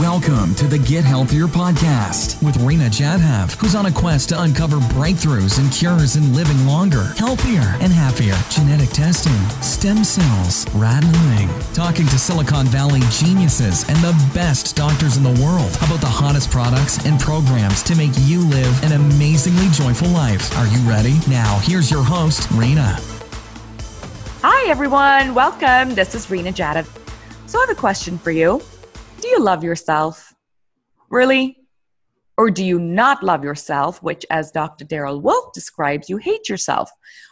Welcome to the Get Healthier podcast with Rena Jadhav, who's on a quest to uncover breakthroughs and cures in living longer, healthier, and happier. Genetic testing, stem cells, rat milling, talking to Silicon Valley geniuses and the best doctors in the world about the hottest products and programs to make you live an amazingly joyful life. Are you ready? Now, here's your host, Rena. Hi, everyone. Welcome. This is Rena Jadhav. So, I have a question for you. Do you love yourself? Really? Or do you not love yourself, which, as Dr. Daryl Wolfe describes, you hate yourself?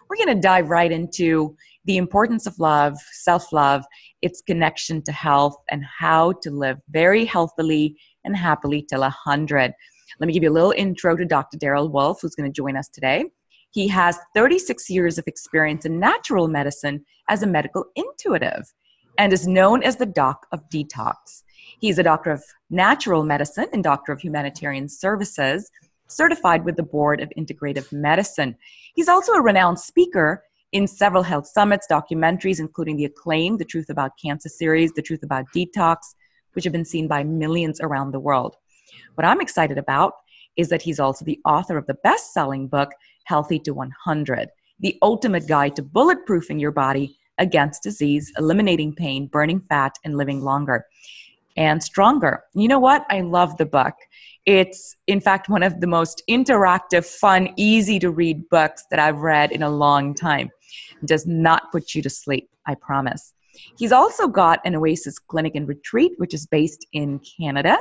We're going to dive right into the importance of love, self love, its connection to health, and how to live very healthily and happily till 100. Let me give you a little intro to Dr. Daryl Wolfe, who's going to join us today. He has 36 years of experience in natural medicine as a medical intuitive and is known as the Doc of Detox. He's a doctor of natural medicine and doctor of humanitarian services, certified with the Board of Integrative Medicine. He's also a renowned speaker in several health summits, documentaries, including the acclaimed The Truth About Cancer series, The Truth About Detox, which have been seen by millions around the world. What I'm excited about is that he's also the author of the best selling book, Healthy to 100, the ultimate guide to bulletproofing your body against disease, eliminating pain, burning fat, and living longer and stronger. You know what? I love the book. It's, in fact, one of the most interactive, fun, easy to read books that I've read in a long time. It does not put you to sleep, I promise. He's also got an Oasis Clinic and Retreat, which is based in Canada,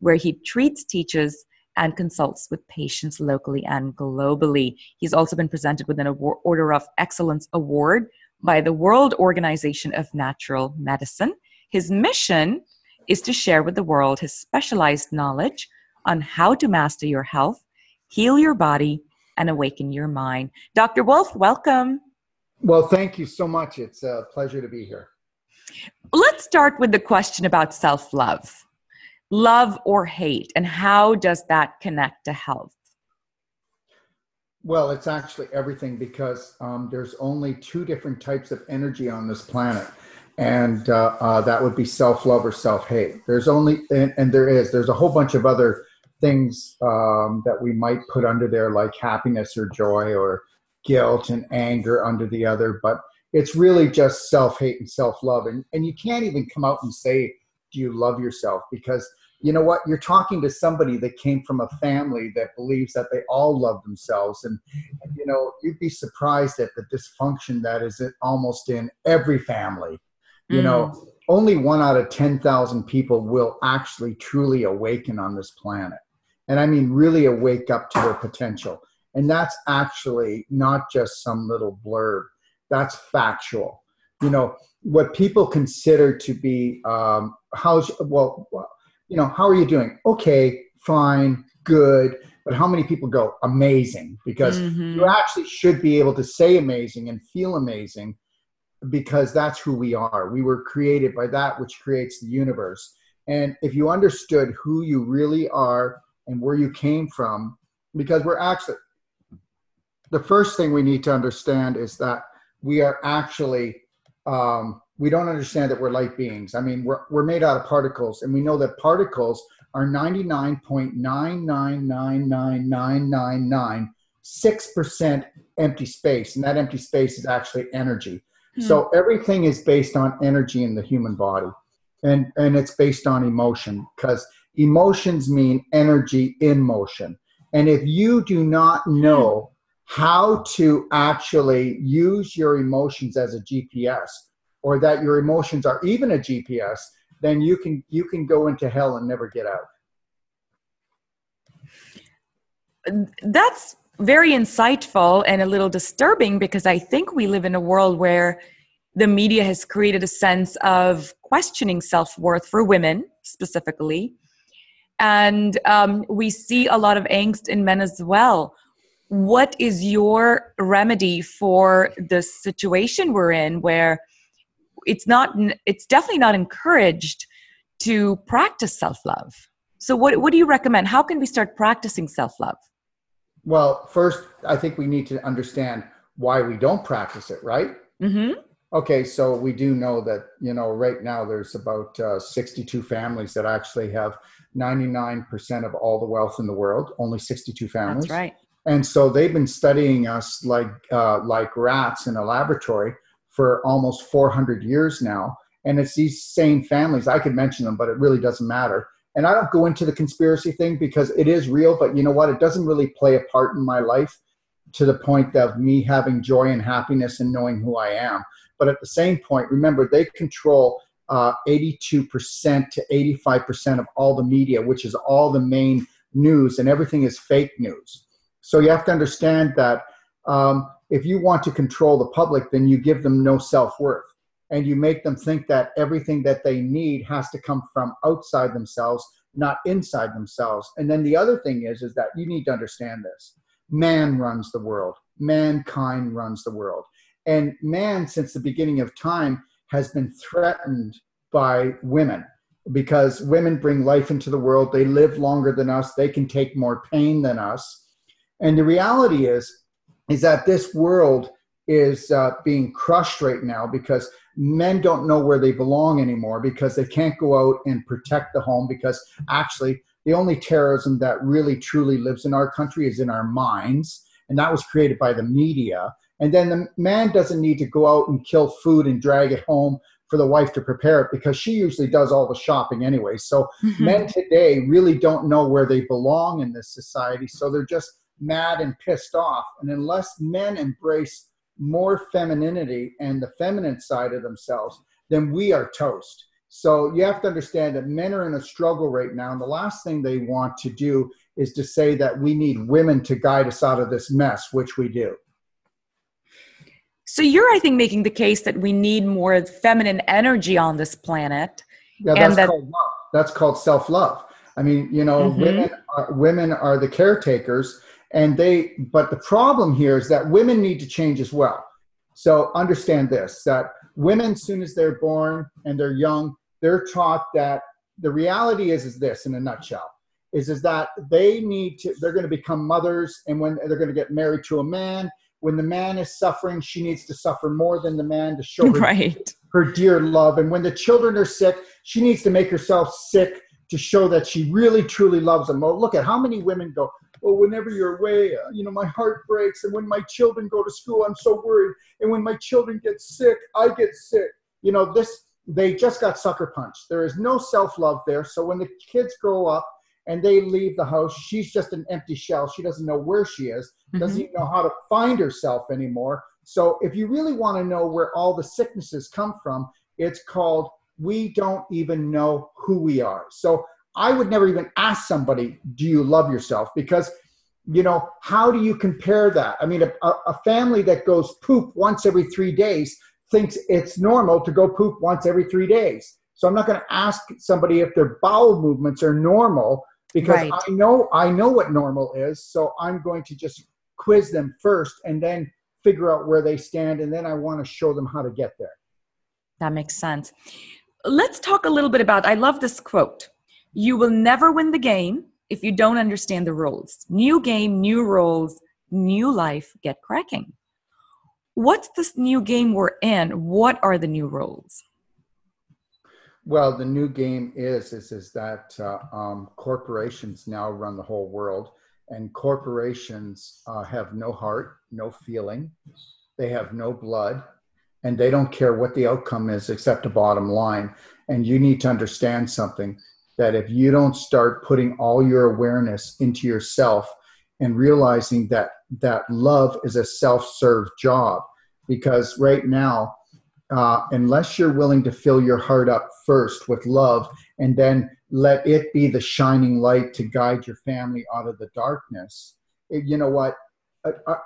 where he treats, teaches, and consults with patients locally and globally. He's also been presented with an Order of Excellence Award by the World Organization of Natural Medicine. His mission is to share with the world his specialized knowledge on how to master your health, heal your body, and awaken your mind. Dr. Wolfe, welcome. Well, thank you so much. It's a pleasure to be here. Let's start with the question about self love love or hate, and how does that connect to health? Well, it's actually everything because um, there's only two different types of energy on this planet and uh, uh, that would be self-love or self-hate. There's only and, and, there is there's a whole bunch of other things um, that we might put under there like happiness or joy or guilt and anger under the other but it's really just self-hate and self-love and, and you can't even come out and say do you love yourself? Because you know what? You're talking to somebody that came from a family that believes that they all love themselves and you know you'd be surprised at the dysfunction that is almost in every family you mm. know only one out of 10,000 people will actually truly awaken on this planet. And i mean really awake up to their potential. And that's actually not just some little blurb. That's factual. You know what people consider to be um, how's well you know how are you doing? Okay fine good. But how many people go amazing because mm-hmm. you actually should be able to say amazing and feel amazing because that's who we are. We were created by that which creates the universe. And if you understood who you really are and where you came from, because we're actually, the first thing we need to understand is that we are actually, um, we don't understand that we're light beings. I mean, we're, we're made out of particles, and we know that particles are 99.9999996% empty space, and that empty space is actually energy. Hmm. So everything is based on energy in the human body. And, and it's based on emotion because emotions mean energy in motion. And if you do not hmm. know how to actually use your emotions as a GPS, or that your emotions are even a GPS, then you can you can go into hell and never get out. That's very insightful and a little disturbing because I think we live in a world where the media has created a sense of questioning self worth for women specifically. And um, we see a lot of angst in men as well. What is your remedy for the situation we're in where it's not, it's definitely not encouraged to practice self love? So, what, what do you recommend? How can we start practicing self love? Well, first, I think we need to understand why we don't practice it, right? Mm-hmm. Okay, so we do know that, you know, right now there's about uh, 62 families that actually have 99% of all the wealth in the world, only 62 families. That's right. And so they've been studying us like, uh, like rats in a laboratory for almost 400 years now. And it's these same families. I could mention them, but it really doesn't matter. And I don't go into the conspiracy thing because it is real, but you know what? It doesn't really play a part in my life to the point of me having joy and happiness and knowing who I am. But at the same point, remember, they control uh, 82% to 85% of all the media, which is all the main news, and everything is fake news. So you have to understand that um, if you want to control the public, then you give them no self worth and you make them think that everything that they need has to come from outside themselves not inside themselves. And then the other thing is is that you need to understand this. Man runs the world. Mankind runs the world. And man since the beginning of time has been threatened by women because women bring life into the world. They live longer than us. They can take more pain than us. And the reality is is that this world is uh, being crushed right now because men don't know where they belong anymore because they can't go out and protect the home because actually the only terrorism that really truly lives in our country is in our minds and that was created by the media. And then the man doesn't need to go out and kill food and drag it home for the wife to prepare it because she usually does all the shopping anyway. So mm-hmm. men today really don't know where they belong in this society so they're just mad and pissed off. And unless men embrace more femininity and the feminine side of themselves, then we are toast. So you have to understand that men are in a struggle right now. And the last thing they want to do is to say that we need women to guide us out of this mess, which we do. So you're, I think, making the case that we need more feminine energy on this planet. Yeah, that's that- called love. That's called self-love. I mean, you know, mm-hmm. women are, women are the caretakers, and they but the problem here is that women need to change as well so understand this that women as soon as they're born and they're young they're taught that the reality is is this in a nutshell is is that they need to they're going to become mothers and when they're going to get married to a man when the man is suffering she needs to suffer more than the man to show her, right. her dear love and when the children are sick she needs to make herself sick to show that she really truly loves them. Well, look at how many women go, oh, whenever you're away, uh, you know, my heart breaks. And when my children go to school, I'm so worried. And when my children get sick, I get sick. You know, this, they just got sucker punched. There is no self love there. So when the kids grow up and they leave the house, she's just an empty shell. She doesn't know where she is, doesn't mm-hmm. even know how to find herself anymore. So if you really want to know where all the sicknesses come from, it's called we don't even know who we are. So I would never even ask somebody, do you love yourself? Because, you know, how do you compare that? I mean, a, a family that goes poop once every three days thinks it's normal to go poop once every three days. So I'm not going to ask somebody if their bowel movements are normal because right. I know I know what normal is. So I'm going to just quiz them first and then figure out where they stand and then I want to show them how to get there. That makes sense. Let's talk a little bit about I love this quote. You will never win the game if you don't understand the rules. New game, new rules, new life, get cracking. What's this new game we're in? What are the new rules? Well, the new game is is is that uh, um, corporations now run the whole world, and corporations uh, have no heart, no feeling, they have no blood, and they don't care what the outcome is except a bottom line. And you need to understand something that if you don't start putting all your awareness into yourself and realizing that that love is a self-serve job because right now uh, unless you're willing to fill your heart up first with love and then let it be the shining light to guide your family out of the darkness you know what?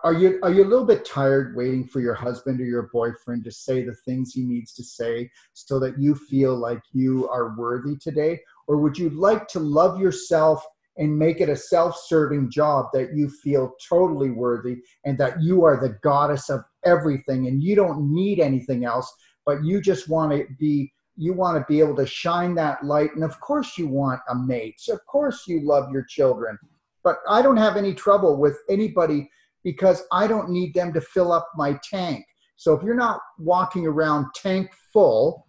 Are you are you a little bit tired waiting for your husband or your boyfriend to say the things he needs to say so that you feel like you are worthy today or would you like to love yourself and make it a self-serving job that you feel totally worthy and that you are the goddess of everything and you don't need anything else but you just want to be you want to be able to shine that light? And of course you want a mate. So of course you love your children. But i don't have any trouble with anybody because I don't need them to fill up my tank. So if you're not walking around tank full,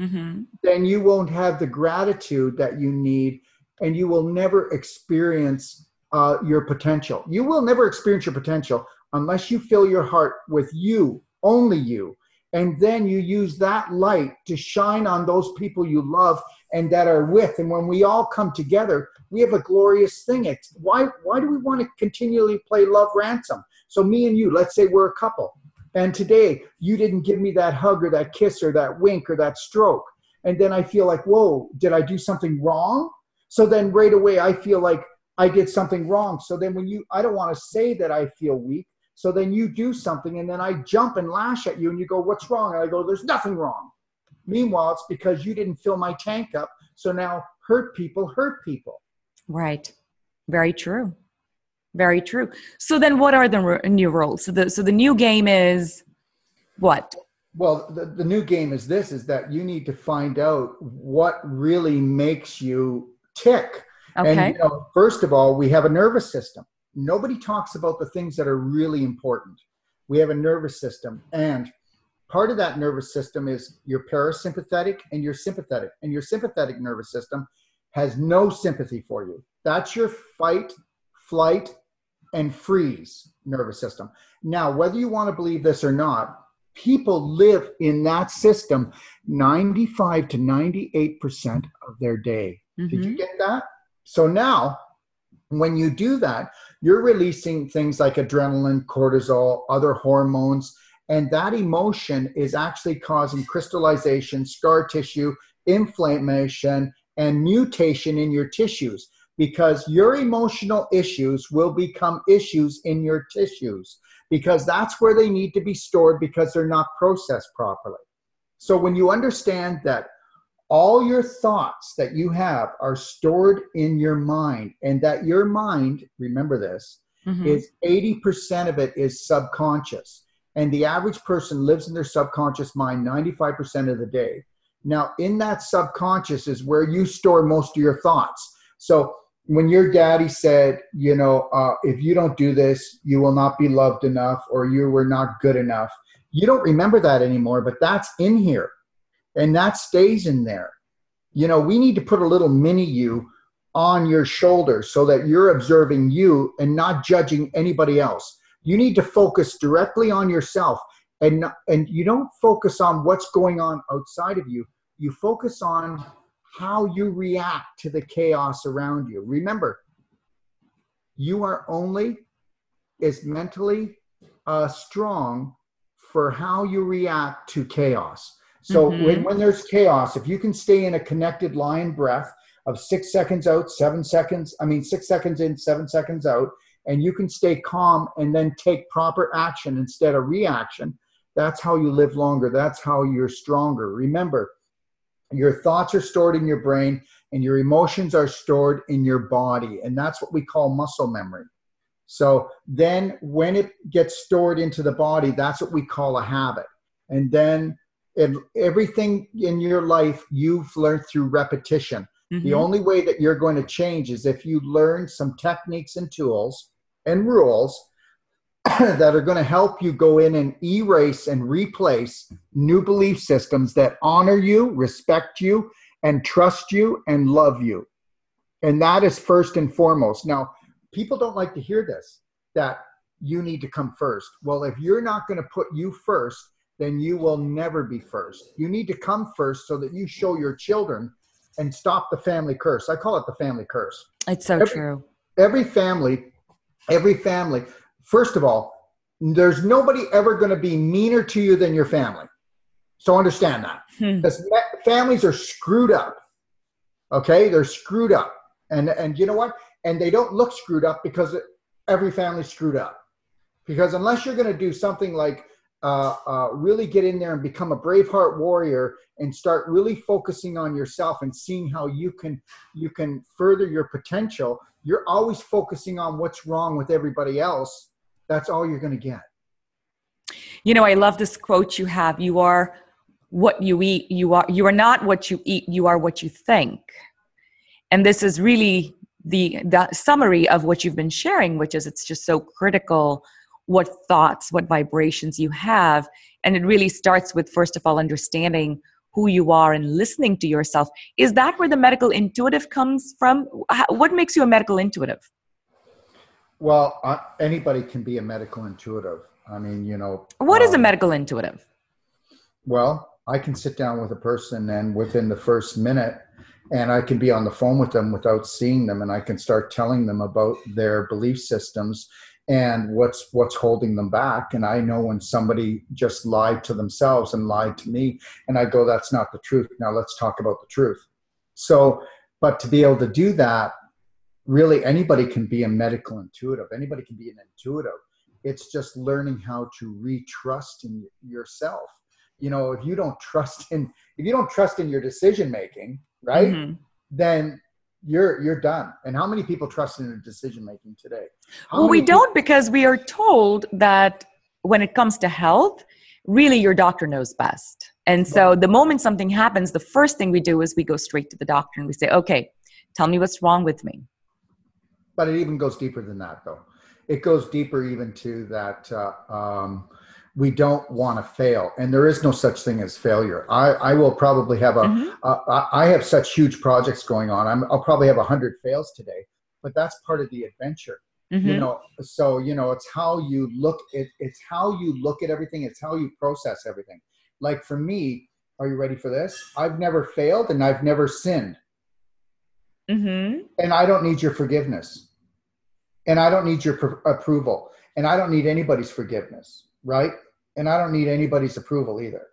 mm-hmm. then you won't have the gratitude that you need and you will never experience uh, your potential. You will never experience your potential unless you fill your heart with you, only you. And then you use that light to shine on those people you love and that are with. And when we all come together, we have a glorious thing. It's why why do we want to continually play love ransom? So me and you, let's say we're a couple. And today you didn't give me that hug or that kiss or that wink or that stroke. And then I feel like, whoa, did I do something wrong? So then right away I feel like I did something wrong. So then when you I don't want to say that I feel weak. So then you do something and then I jump and lash at you and you go, What's wrong? And I go, There's nothing wrong. Meanwhile, it's because you didn't fill my tank up. So now hurt people hurt people. Right. Very true. Very true. So then what are the new rules? So the so the new game is what? Well, the, the new game is this is that you need to find out what really makes you tick. Okay. And you know, first of all, we have a nervous system nobody talks about the things that are really important. We have a nervous system, and part of that nervous system is your parasympathetic and your sympathetic. And your sympathetic nervous system has no sympathy for you. That's your fight, flight, and freeze nervous system. Now, whether you want to believe this or not, people live in that system 95 to 98% of their day. Mm-hmm. Did you mm-hmm. get that? So now, when you do that, you're releasing things like adrenaline, cortisol, other hormones, and that emotion is actually causing crystallization, scar tissue, inflammation, and mutation in your tissues because your emotional issues will become issues in your tissues because that's where they need to be stored because they're not processed properly. So when you understand that all your thoughts that you have are stored in your mind and that your mind remember this mm-hmm. is 80% of it is subconscious and the average person lives in their subconscious mind 95% of the day now in that subconscious is where you store most of your thoughts so when your daddy said you know uh, if you don't do this you will not be loved enough or you were not good enough you don't remember that anymore but that's in here and that stays in there. You know, we need to put a little mini you on your shoulder so that you're observing you and not judging anybody else. You need to focus directly on yourself and and you don't focus on what's going on outside of you. You focus on how you react to the chaos around you. Remember, you are only as mentally uh, strong for how you react to chaos. So mm-hmm. when, when there's chaos, if you can stay in a connected line breath of six seconds out, seven seconds, I mean, six seconds in, seven seconds out, and you can stay calm and then take proper action instead of reaction, that's how you live longer. That's how you're stronger. Remember, your thoughts are stored in your brain and your emotions are stored in your body. And that's what we call muscle memory. So then when it gets stored into the body, that's what we call a habit. And then and everything in your life you've learned through repetition. Mm-hmm. The only way that you're going to change is if you learn some techniques and tools and rules that are going to help you go in and erase and replace new belief systems that honor you, respect you, and trust you and love you. And that is first and foremost. Now, people don't like to hear this that you need to come first. Well, if you're not going to put you first, then you will never be first. You need to come first so that you show your children and stop the family curse. I call it the family curse. It's so every, true. Every family, every family, first of all, there's nobody ever going to be meaner to you than your family. So understand that. Hmm. Because families are screwed up. Okay? They're screwed up. And and you know what? And they don't look screwed up because every family's screwed up. Because unless you're going to do something like uh, uh, really get in there and become a braveheart warrior and start really focusing on yourself and seeing how you can you can further your potential you're always focusing on what's wrong with everybody else that's all you're going to get you know i love this quote you have you are what you eat you are you are not what you eat you are what you think and this is really the the summary of what you've been sharing which is it's just so critical what thoughts, what vibrations you have. And it really starts with, first of all, understanding who you are and listening to yourself. Is that where the medical intuitive comes from? What makes you a medical intuitive? Well, uh, anybody can be a medical intuitive. I mean, you know. What um, is a um, medical intuitive? Well, I can sit down with a person and within the first minute, and I can be on the phone with them without seeing them, and I can start telling them about their belief systems and what's what's holding them back and i know when somebody just lied to themselves and lied to me and i go that's not the truth now let's talk about the truth so but to be able to do that really anybody can be a medical intuitive anybody can be an intuitive. It's just learning how to retrust in yourself. You know if you don't trust in if you don't trust in your decision making right mm-hmm. then you're you're done. And how many people trust in their decision making today? How well we people- don't because we are told that when it comes to health really your doctor knows best. And so the moment something happens the first thing we do is we go straight to the doctor and we say okay tell me what's wrong with me but it even goes deeper than that though it goes deeper even to that uh, um, we don't want to fail and there is no such thing as failure i, I will probably have a. Mm-hmm. a I have such huge projects going on i will probably have a hundred fails today but that's part of the adventure mm-hmm. you know so you know it's how you look it, it's how you look at everything it's how you process everything like for me are you ready for this i've never failed and i've never sinned mm-hmm. and i don't need your forgiveness and i don't need your pr- approval and i don't need anybody's forgiveness right? And I don't need anybody's approval either.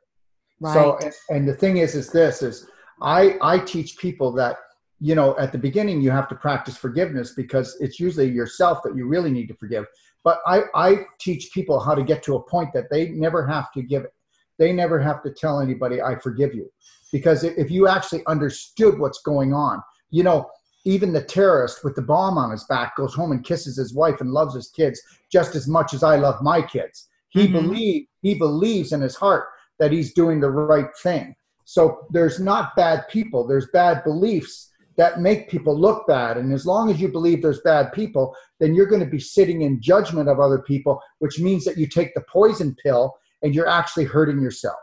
Right. So, and, and the thing is, is this is I I teach people that you know at the beginning you have to practice forgiveness because it's usually yourself that you really need to forgive. But I I teach people how to get to a point that they never have to give it. They never have to tell anybody I forgive you, because if you actually understood what's going on, you know even the terrorist with the bomb on his back goes home and kisses his wife and loves his kids just as much as I love my kids. He mm-hmm. believe he believes in his heart that he's doing the right thing. So there's not bad people, there's bad beliefs that make people look bad. And as long as you believe there's bad people, then you're going to be sitting in judgment of other people, which means that you take the poison pill and you're actually hurting yourself.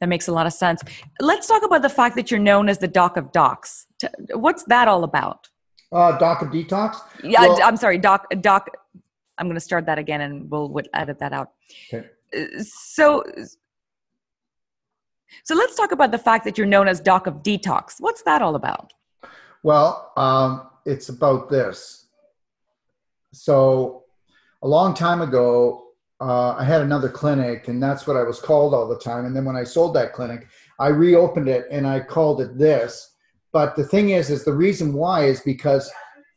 That makes a lot of sense. Let's talk about the fact that you're known as the doc of docs. What's that all about? Uh, doc of detox. Yeah, well, I'm sorry, doc. Doc I'm going to start that again and we'll, we'll edit that out. Okay. So, so let's talk about the fact that you're known as Doc of Detox. What's that all about? Well, um, it's about this. So, a long time ago, uh, I had another clinic, and that's what I was called all the time. And then when I sold that clinic, I reopened it and I called it this. But the thing is, is the reason why is because,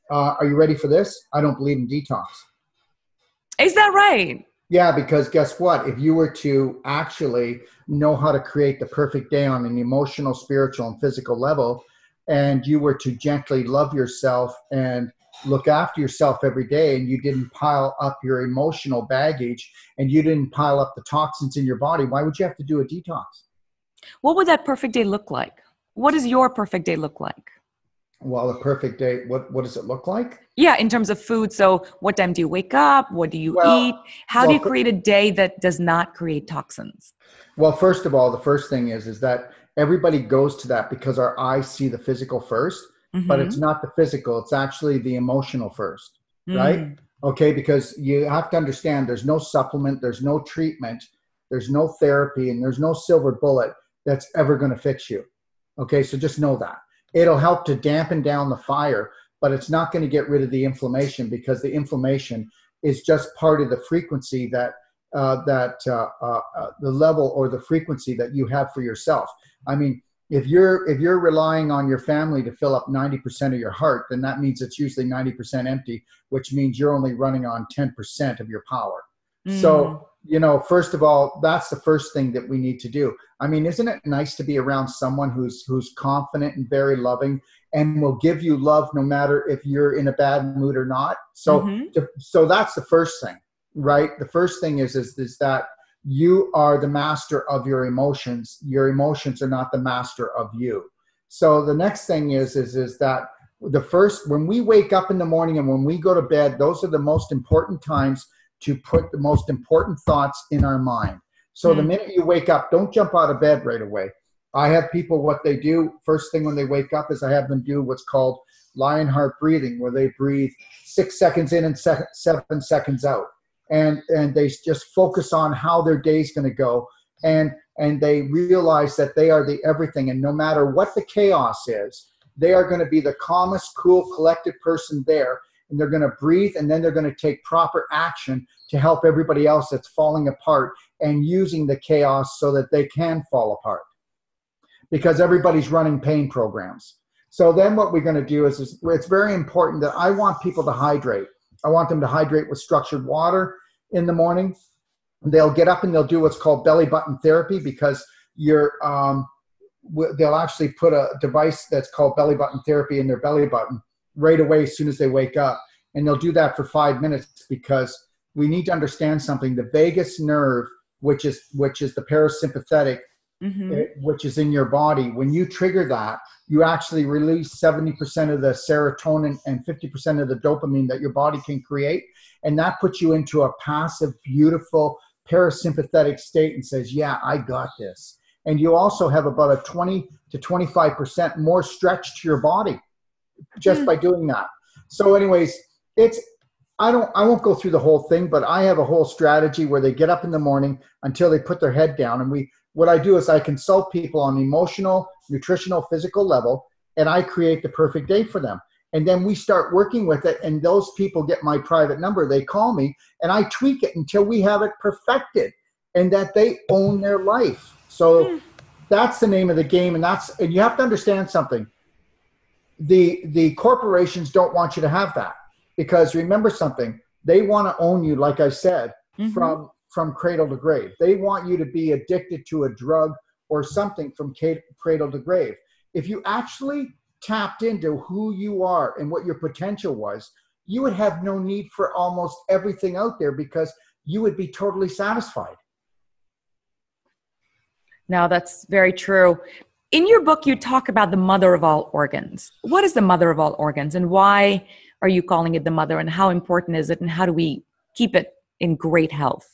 uh, are you ready for this? I don't believe in detox. Is that right? Yeah, because guess what? If you were to actually know how to create the perfect day on an emotional, spiritual, and physical level, and you were to gently love yourself and look after yourself every day, and you didn't pile up your emotional baggage and you didn't pile up the toxins in your body, why would you have to do a detox? What would that perfect day look like? What does your perfect day look like? well a perfect day what what does it look like yeah in terms of food so what time do you wake up what do you well, eat how well, do you create a day that does not create toxins well first of all the first thing is is that everybody goes to that because our eyes see the physical 1st mm-hmm. but it's not the physical it's actually the emotional 1st mm-hmm. right okay because you have to understand there's no supplement there's no treatment there's no therapy and there's no silver bullet that's ever going to fix you okay so just know that it'll help to dampen down the fire, but it's not going to get rid of the inflammation because the inflammation is just part of the frequency that uh, that uh, uh, uh, the level or the frequency that you have for yourself. I mean, if you're if you're relying on your family to fill up 90% of your heart, then that means it's usually 90% empty, which means you're only running on 10% of your power. Mm. So you know, first of all, that's the first thing that we need to do. I mean, isn't it nice to be around someone who's who's confident and very loving and will give you love no matter if you're in a bad mood or not? So, mm-hmm. to, so that's the first thing, right? The first thing is is is that you are the master of your emotions. Your emotions are not the master of you. So the next thing is is is that the first when we wake up in the morning and when we go to bed those are the most important times to put the most important thoughts in our mind so mm. the hmm. minute you wake up don't jump out of bed right away i have people what they do first thing when they wake up is i have them do what's called lion heart breathing where they breathe six seconds in and seven seconds out and and they just focus on how their day's going to go and and they realize that they are the everything and no matter what the chaos is they are going to be the calmest, cool, collected person there. And they're going to breathe and then they're going to take proper action to help everybody else that's falling apart and using the chaos so that they can fall apart. Because everybody's running pain programs. So then what we're going to do is, is it's very important that I want people to hydrate. I want them to hydrate with structured water in the morning. They'll get up and they'll do what's called belly button therapy because you're um, they'll actually put a device that's called belly button therapy in their belly button right away as soon as they wake up. And they'll do that for five minutes because we need to understand something. The vagus nerve, which is which is the parasympathetic, mm-hmm. Eh, which is in your body, when you trigger that, you actually release 70% of the serotonin and 50% of the dopamine that your body can create. And that puts you into a passive, beautiful parasympathetic state and says, Yeah, I got this and you also have about a 20 to 25% more stretch to your body just mm. by doing that. So, anyways, it's I don't I won't go through the whole thing, but I have a whole strategy where they get up in the morning until they put their head down. And we what I do is I consult people on emotional, nutritional, physical level, and I create the perfect day for them. And then we start working with it, and those people get my private number. They call me, and I tweak it until we have it perfected and that they own their life. So that's the name of the game, and that's and you have to understand something. The the corporations don't want you to have that because remember something. They want to own you, like I said, mm-hmm. from from cradle to grave. They want you to be addicted to a drug or something from cradle to grave. If you actually tapped into who you are and what your potential was, you would have no need for almost everything out there because you would be totally satisfied. No, that's very true. In your book, you talk about the mother of all organs. What is the mother of all organs, and why are you calling it the mother, and how important is it, and how do we keep it in great health?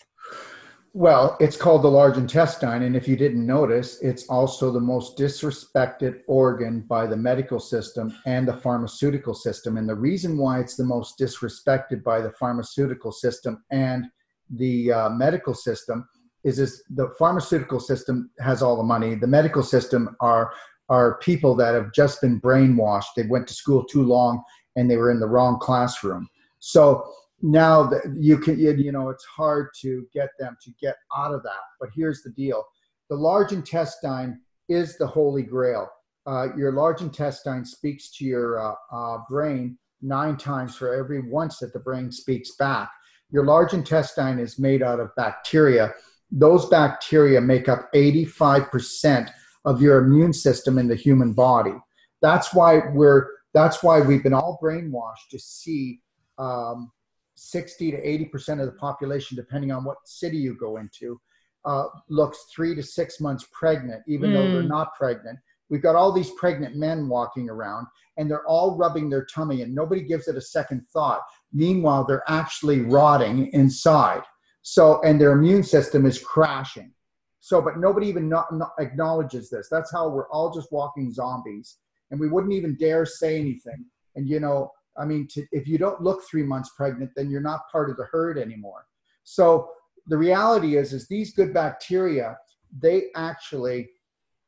Well, it's called the large intestine, and if you didn't notice, it's also the most disrespected organ by the medical system and the pharmaceutical system. And the reason why it's the most disrespected by the pharmaceutical system and the uh, medical system is this the pharmaceutical system has all the money. The medical system are are people that have just been brainwashed. They went to school too long and they were in the wrong classroom. So now that you can you know it's hard to get them to get out of that but here's the deal. The large intestine is the holy grail. Uh, your large intestine speaks to your uh, uh, brain nine times for every once that the brain speaks back. Your large intestine is made out of bacteria. Those bacteria make up 85% of your immune system in the human body. That's why we're that's why we've been all brainwashed to see um, 60 to 80% of the population, depending on what city you go into, uh, looks three to six months pregnant, even mm. though they're hmm. not pregnant. We've got all these pregnant men walking around and they're all rubbing their tummy and nobody gives it a second thought. Meanwhile, they're actually rotting inside. So, and their immune system is crashing. So, but nobody even not, not acknowledges this. That's how we're all just walking zombies, and we wouldn't even dare say anything. And you know, I mean, to, if you don't look three months pregnant, then you're not part of the herd anymore. So the reality is, is these good bacteria, they actually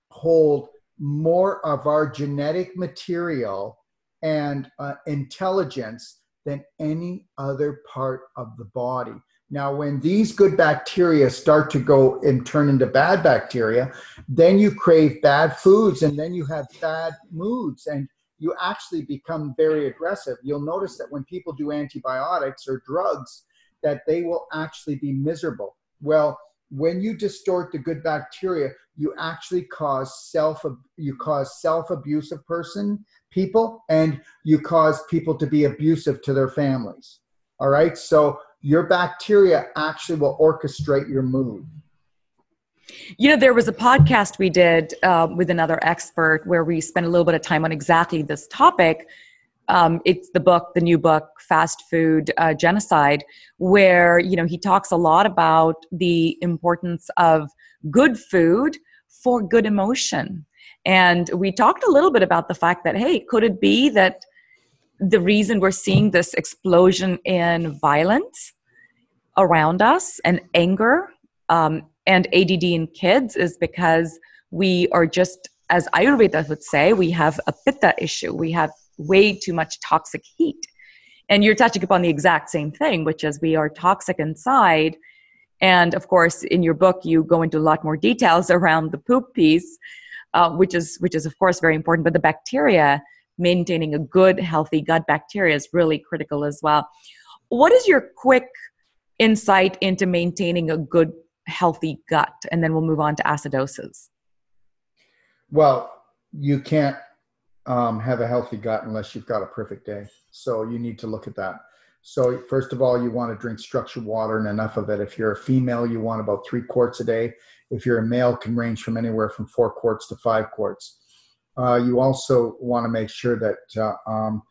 hold more of our genetic material and uh, intelligence than any other part of the body. Now, when these good bacteria start to go and turn into bad bacteria, then you crave bad foods and then you have bad moods and you actually become very aggressive. You'll notice that when people do antibiotics or drugs, that they will actually be miserable. Well, when you distort the good bacteria, you actually cause self you cause self-abusive person people and you cause people to be abusive to their families. All right? So your bacteria actually will orchestrate your mood. You know, there was a podcast we did uh, with another expert where we spent a little bit of time on exactly this topic. um, it's the book, the new book, Fast Food uh, Genocide, where you know he talks a lot about the importance of good food for good emotion. And we talked a little bit about the fact that hey, could it be that the reason we're seeing this explosion in violence around us and anger um, and ADD in kids is because we are just, as Ayurveda would say, we have a pitta issue. We have way too much toxic heat. And you're touching upon the exact same thing, which is we are toxic inside. And of course, in your book, you go into a lot more details around the poop piece, uh, which is which is of course very important. But the bacteria, maintaining a good, healthy gut bacteria is really critical as well. What is your quick insight into maintaining a good, healthy gut? And then we'll move on to acidosis. Well, you can't um, have a healthy gut unless you've got a perfect day. So you need to look at that. So first of all, you want to drink structured water and enough of it. If you're a female, you want about three quarts a day. If you're a male, can range from anywhere from four quarts to five quarts. Uh, you also want to make sure that uh, um,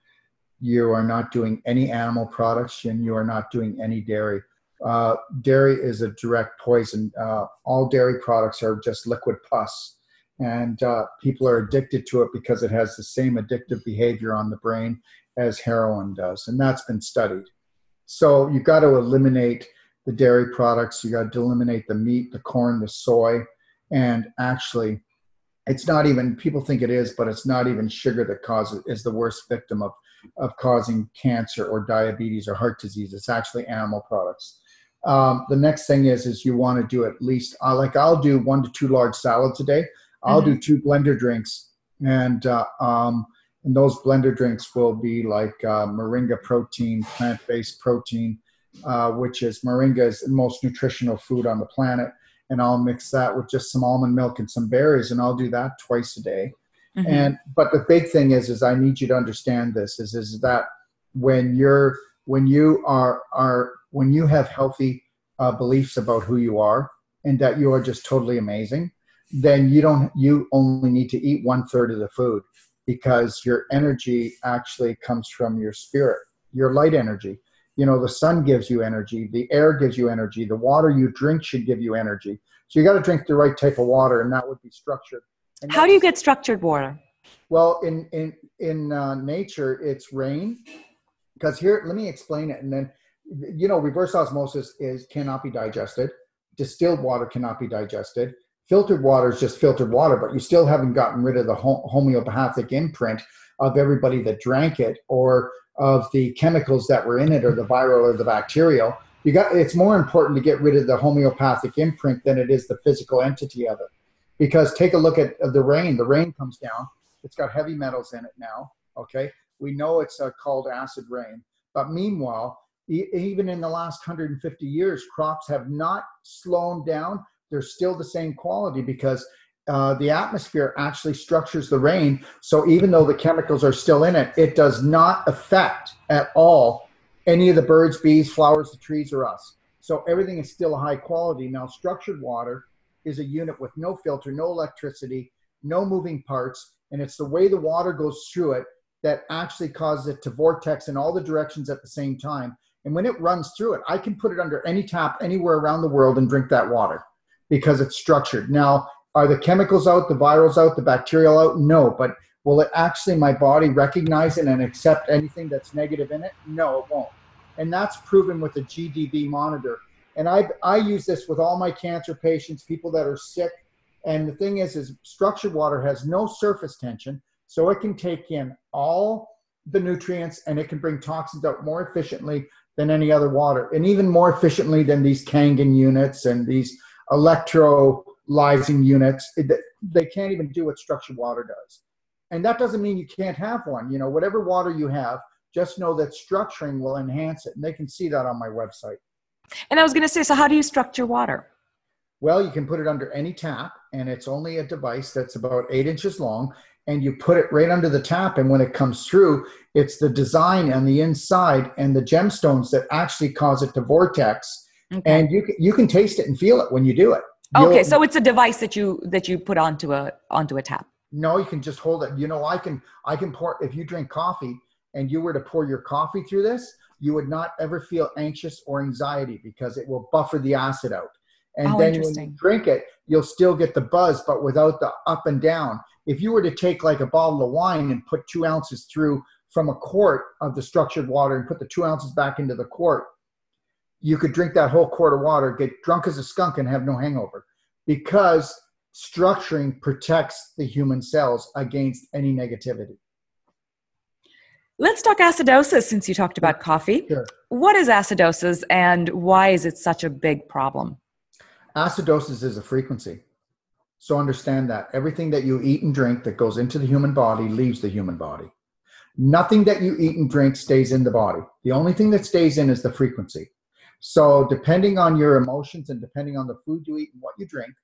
you are not doing any animal products and you are not doing any dairy. Uh, dairy is a direct poison. Uh, all dairy products are just liquid pus and uh, people are addicted to it because it has the same addictive behavior on the brain as heroin does and that's been studied. So you've got to eliminate the dairy products you got to eliminate the meat the corn the soy and actually it's not even people think it is but it's not even sugar that causes is the worst victim of of causing cancer or diabetes or heart disease. It's actually animal products um, the next thing is is you want to do at least uh, like i'll do one to two large salads a day I'll mm-hmm. do two blender drinks, and uh, um, and those blender drinks will be like uh, moringa protein, plant-based protein, uh, which is moringa is the most nutritional food on the planet. And I'll mix that with just some almond milk and some berries, and I'll do that twice a day. Mm-hmm. And but the big thing is, is I need you to understand this is is that when you're when you are are when you have healthy uh, beliefs about who you are and that you are just totally amazing then you don't you only need to eat one third of the food because your energy actually comes from your spirit your light energy. You know the sun gives you energy the air gives you energy the water you drink should give you energy. So you got to drink the right type of water and that would be structured. And how do you get structured water? Well in in in uh, nature it's rain. Because here let me explain it and then you know reverse osmosis is cannot be digested distilled water cannot be digested filtered water is just filtered water, but you still haven't gotten rid of the homeopathic imprint of everybody that drank it or of the chemicals that were in it or the viral or the bacterial. You got it's more important to get rid of the homeopathic imprint than it is the physical entity of it. Because take a look at the rain. The rain comes down. It's got heavy metals in it now. Okay, we know it's uh, called acid rain. But meanwhile, even in the last 150 years, crops have not slowed down they're still the same quality because uh, the atmosphere actually structures the rain. So even though the chemicals are still in it, it does not affect at all any of the birds, bees, flowers, the trees, or us. So everything is still a high quality. Now, structured water is a unit with no filter, no electricity, no moving parts, and it's the way the water goes through it that actually causes it to vortex in all the directions at the same time. And when it runs through it, I can put it under any tap anywhere around the world and drink that water because it's structured. Now, are the chemicals out, the virals out, the bacterial out? No, but will it actually my body recognize it and accept anything that's negative in it? No, it won't. And that's proven with the GDV monitor. And I I use this with all my cancer patients, people that are sick. And the thing is, is structured water has no surface tension, so it can take in all the nutrients and it can bring toxins out more efficiently than any other water, and even more efficiently than these Kangen units and these electrolyzing units. They can't even do what structured water does. And that doesn't mean you can't have one. You know, whatever water you have, just know that structuring will enhance it. And they can see that on my website. And I was going to say, so how do you structure water? Well, you can put it under any tap, and it's only a device that's about eight inches long. And you put it right under the tap, and when it comes through, it's the design on the inside and the gemstones that actually cause it to vortex Okay. And you can, you can taste it and feel it when you do it. You'll, okay, so it's a device that you that you put onto a onto a tap. No, you can just hold it. You know, I can I can pour if you drink coffee and you were to pour your coffee through this, you would not ever feel anxious or anxiety because it will buffer the acid out. And Oh, then when you drink it, you'll still get the buzz, but without the up and down. If you were to take like a bottle of wine and put two ounces through from a quart of the structured water and put the two ounces back into the quart, you could drink that whole quart of water, get drunk as a skunk, and have no hangover because structuring protects the human cells against any negativity. Let's talk acidosis since you talked about coffee. Sure. What is acidosis and why is it such a big problem? Acidosis is a frequency. So understand that everything that you eat and drink that goes into the human body leaves the human body. Nothing that you eat and drink stays in the body. The only thing that stays in is the frequency. So depending on your emotions and depending on the food you eat and what you drink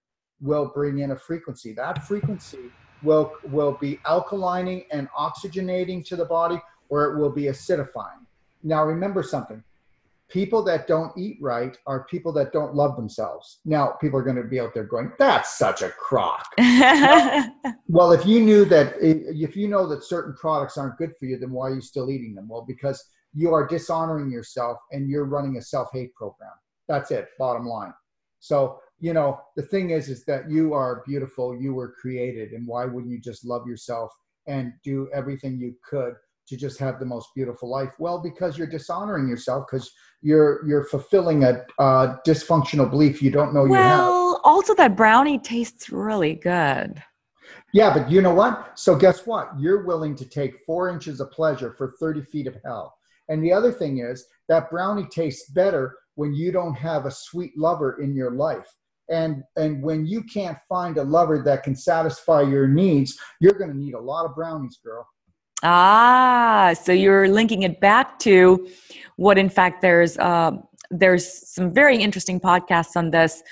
will bring in a frequency. That frequency will will be alkalining and oxygenating to the body or it will be acidifying. Now remember something people that don't eat right are people that don't love themselves. Now, people are going to be out there going, that's such a crock. Well, if you knew that, eh, if you know that certain products aren't good for you, then why are you still eating them? Well, because you are dishonoring yourself and you're running a self hate program. That's it, bottom line. So, you know, the thing is, is that you are beautiful, you were created, and why wouldn't you just love yourself and do everything you could to just have the most beautiful life? Well, because you're dishonoring yourself because you're you're fulfilling a uh, dysfunctional belief you don't know you have. well, also that brownie tastes really good. Yeah, but you know what? So guess what? You're willing to take four inches of pleasure for 30 feet of hell. And the other thing is that brownie tastes better when you don't have a sweet lover in your life. And and when you can't find a lover that can satisfy your needs, you're going to need a lot of brownies, girl. Ah, so you're linking it back to what, in fact, there's um, there's some very interesting podcasts on this.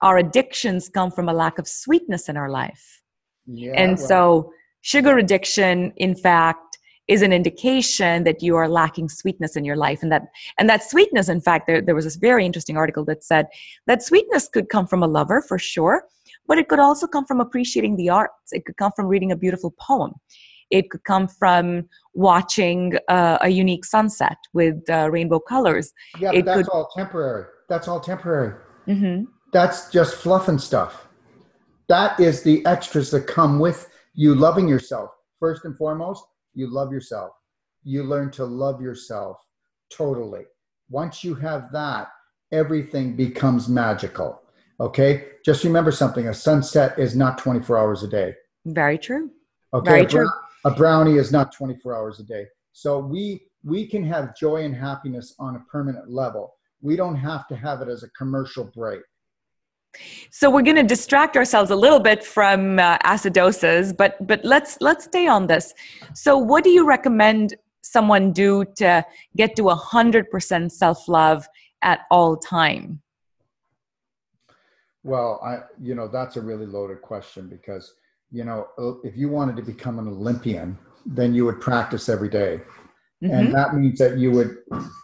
Our addictions come from a lack of sweetness in our life, Yeah. and well, so sugar addiction, in fact, is an indication that you are lacking sweetness in your life, and that and that sweetness, in fact, there there was this very interesting article that said that sweetness could come from a lover for sure, but it could also come from appreciating the arts. It could come from reading a beautiful poem. It could come from watching uh, a unique sunset with uh, rainbow colors. yeah, but that's could- all temporary. That's all temporary. hmm That's just fluff and stuff. That is the extras that come with you loving yourself. First and foremost, you love yourself. You learn to love yourself totally. Once you have that, everything becomes magical. Okay? Just remember something a sunset is not 24 hours a day. Very true. Okay? Very true. A brownie is not 24 hours a day. So we we can have joy and happiness on a permanent level. We don't have to have it as a commercial break. So we're going to distract ourselves a little bit from uh, acidosis, but but let's let's stay on this. So, what do you recommend someone do to get to hundred percent self love at all time? Well, I you know that's a really loaded question because you know uh, if you wanted to become an Olympian, then you would practice every day. Mhm. and that means that you would.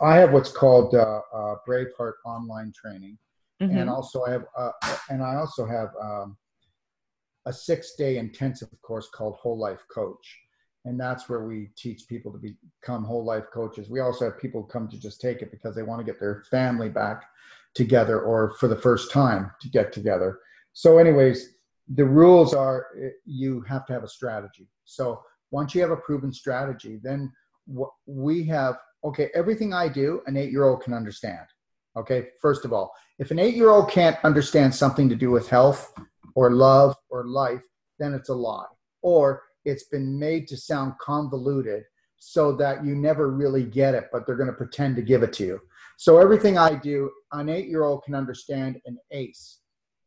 I have what's called uh, uh, Braveheart online training, Mhm. and also I have uh, and I also have um, a six day intensive course called Whole Life Coach, and that's where we teach people to become whole life coaches. We also have people come to just take it because they want to get their family back together or for the first time to get together. So, anyways, the rules are eh, you have to have a strategy. So, once you have a proven strategy, then what we have okay, everything I do, an eight year old can understand. Okay, first of all, if an eight year old can't understand something to do with health or love or life, then it's a lie. Or it's been made to sound convoluted so that you never really get it, but they're going to pretend to give it to you. So everything I do, an eight-year-old can understand an ace.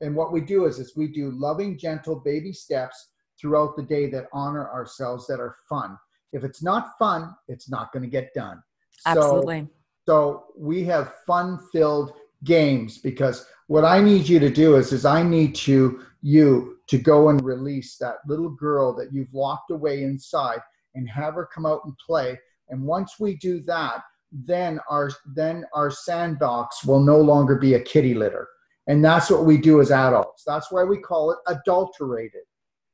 And what we do is, is we do loving, gentle baby steps throughout the day that honor ourselves, that are fun. If it's not fun, it's not going to get done. So- Absolutely. so we have fun-filled games because what I need you to do is, is I need to you to go and release that little girl that you've locked away inside and have her come out and play. And once we do that, then our then our sandbox will no longer be a kitty litter. And that's what we do as adults. That's why we call it adulterated.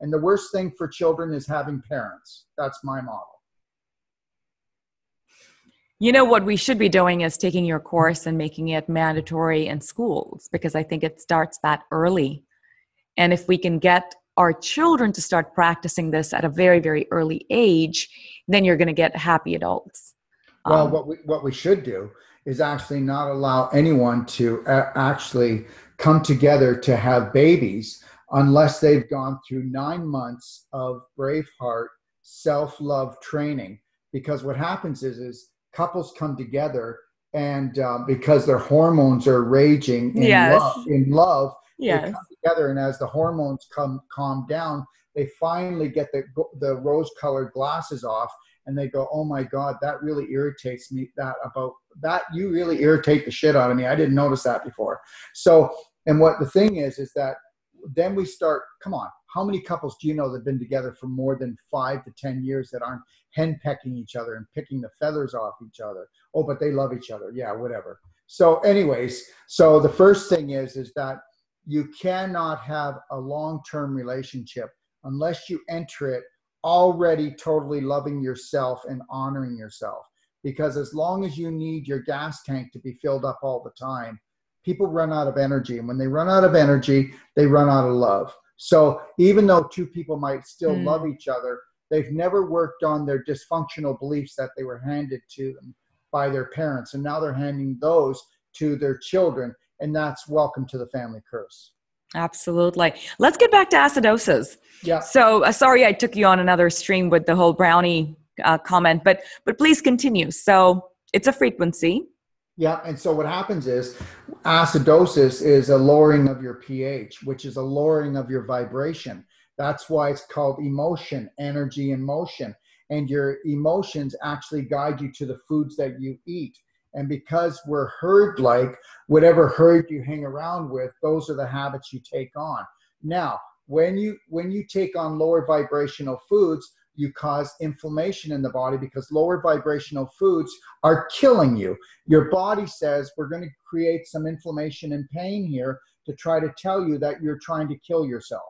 And the worst thing for children is having parents. That's my model. You know what we should be doing is taking your course and making it mandatory in schools because I think it starts that early. And if we can get our children to start practicing this at a very, very early age, then you're going to get happy adults. Well, um, what we what we should do is actually not allow anyone to uh, actually come together to have babies unless they've gone through nine months of Braveheart self-love training. Because what happens is is couples come together and uh, because their hormones are raging in yes. love, in love yes. they come together, and as the hormones come calm down, they finally get the the rose-colored glasses off, and they go, "Oh my God, that really irritates me. That about that you really irritate the shit out of me. I didn't notice that before." So, and what the thing is, is that then we start. Come on, how many couples do you know that've been together for more than five to ten years that aren't henpecking each other and picking the feathers off each other? Oh, but they love each other. Yeah, whatever. So, anyways, so the first thing is is that you cannot have a long-term relationship unless you enter it already totally loving yourself and honoring yourself. Because as long as you need your gas tank to be filled up all the time people run out of energy. And when they run out of energy they run out of love. So even though two people might still mm. love each other they've never worked on their dysfunctional beliefs that they were handed to them by their parents. And now they're handing those to their children. And that's welcome to the family curse Absolutely. Let's get back to acidosis. Yeah. So uh, sorry I took you on another stream with the whole brownie uh, comment, but but please continue. So it's a frequency. Yeah, and so what happens is acidosis is a lowering of your pH, which is a lowering of your vibration. That's why it's called emotion, energy, and motion. And your emotions actually guide you to the foods that you eat. And because we're herd like, whatever herd you hang around with, those are the habits you take on. Now, when you when you take on lower vibrational foods, you cause inflammation in the body because lower vibrational foods are killing you. Your body says we're going to create some inflammation and pain here to try to tell you that you're trying to kill yourself.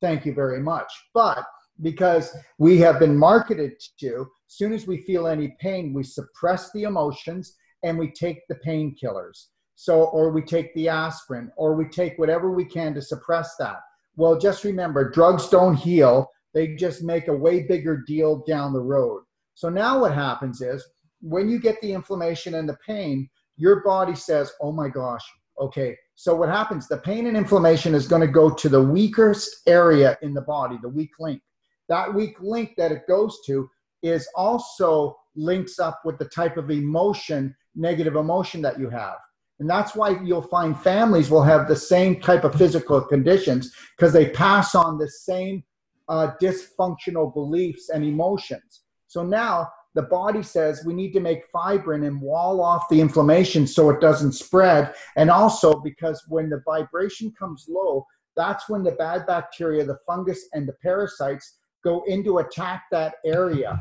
Thank you very much. But because we have been marketed to, as soon as we feel any pain, we suppress the emotions and we take the painkillers. So, or we take the aspirin, or we take whatever we can to suppress that. Well, just remember, drugs don't heal. They just make a way bigger deal down the road. So now what happens is when you get the inflammation and the pain, your body says, oh my gosh, okay. So what happens? The pain and inflammation is going to go to the weakest area in the body, the weak link. That weak link that it goes to is also links up with the type of emotion negative emotion that you have. And that's why you'll find families will have the same type of physical conditions because they pass on the same uh, dysfunctional beliefs and emotions. So now the body says we need to make fibrin and wall off the inflammation so it doesn't spread. And also because when the vibration comes low, that's when the bad bacteria, the fungus, and the parasites go in to attack that area.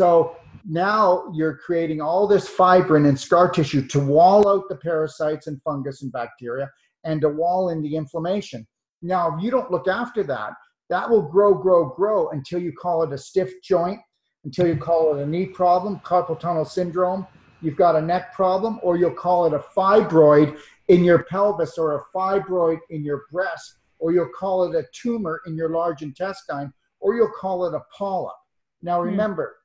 So now you're creating all this fibrin and scar tissue to wall out the parasites and fungus and bacteria and to wall in the inflammation. Now, if you don't look after that, that will grow, grow, grow until you call it a stiff joint, until you call it a knee problem, carpal tunnel syndrome. You've got a neck problem, or you'll call it a fibroid in your pelvis or a fibroid in your breast, or you'll call it a tumor in your large intestine, or you'll call it a polyp. Now, hmm. remember,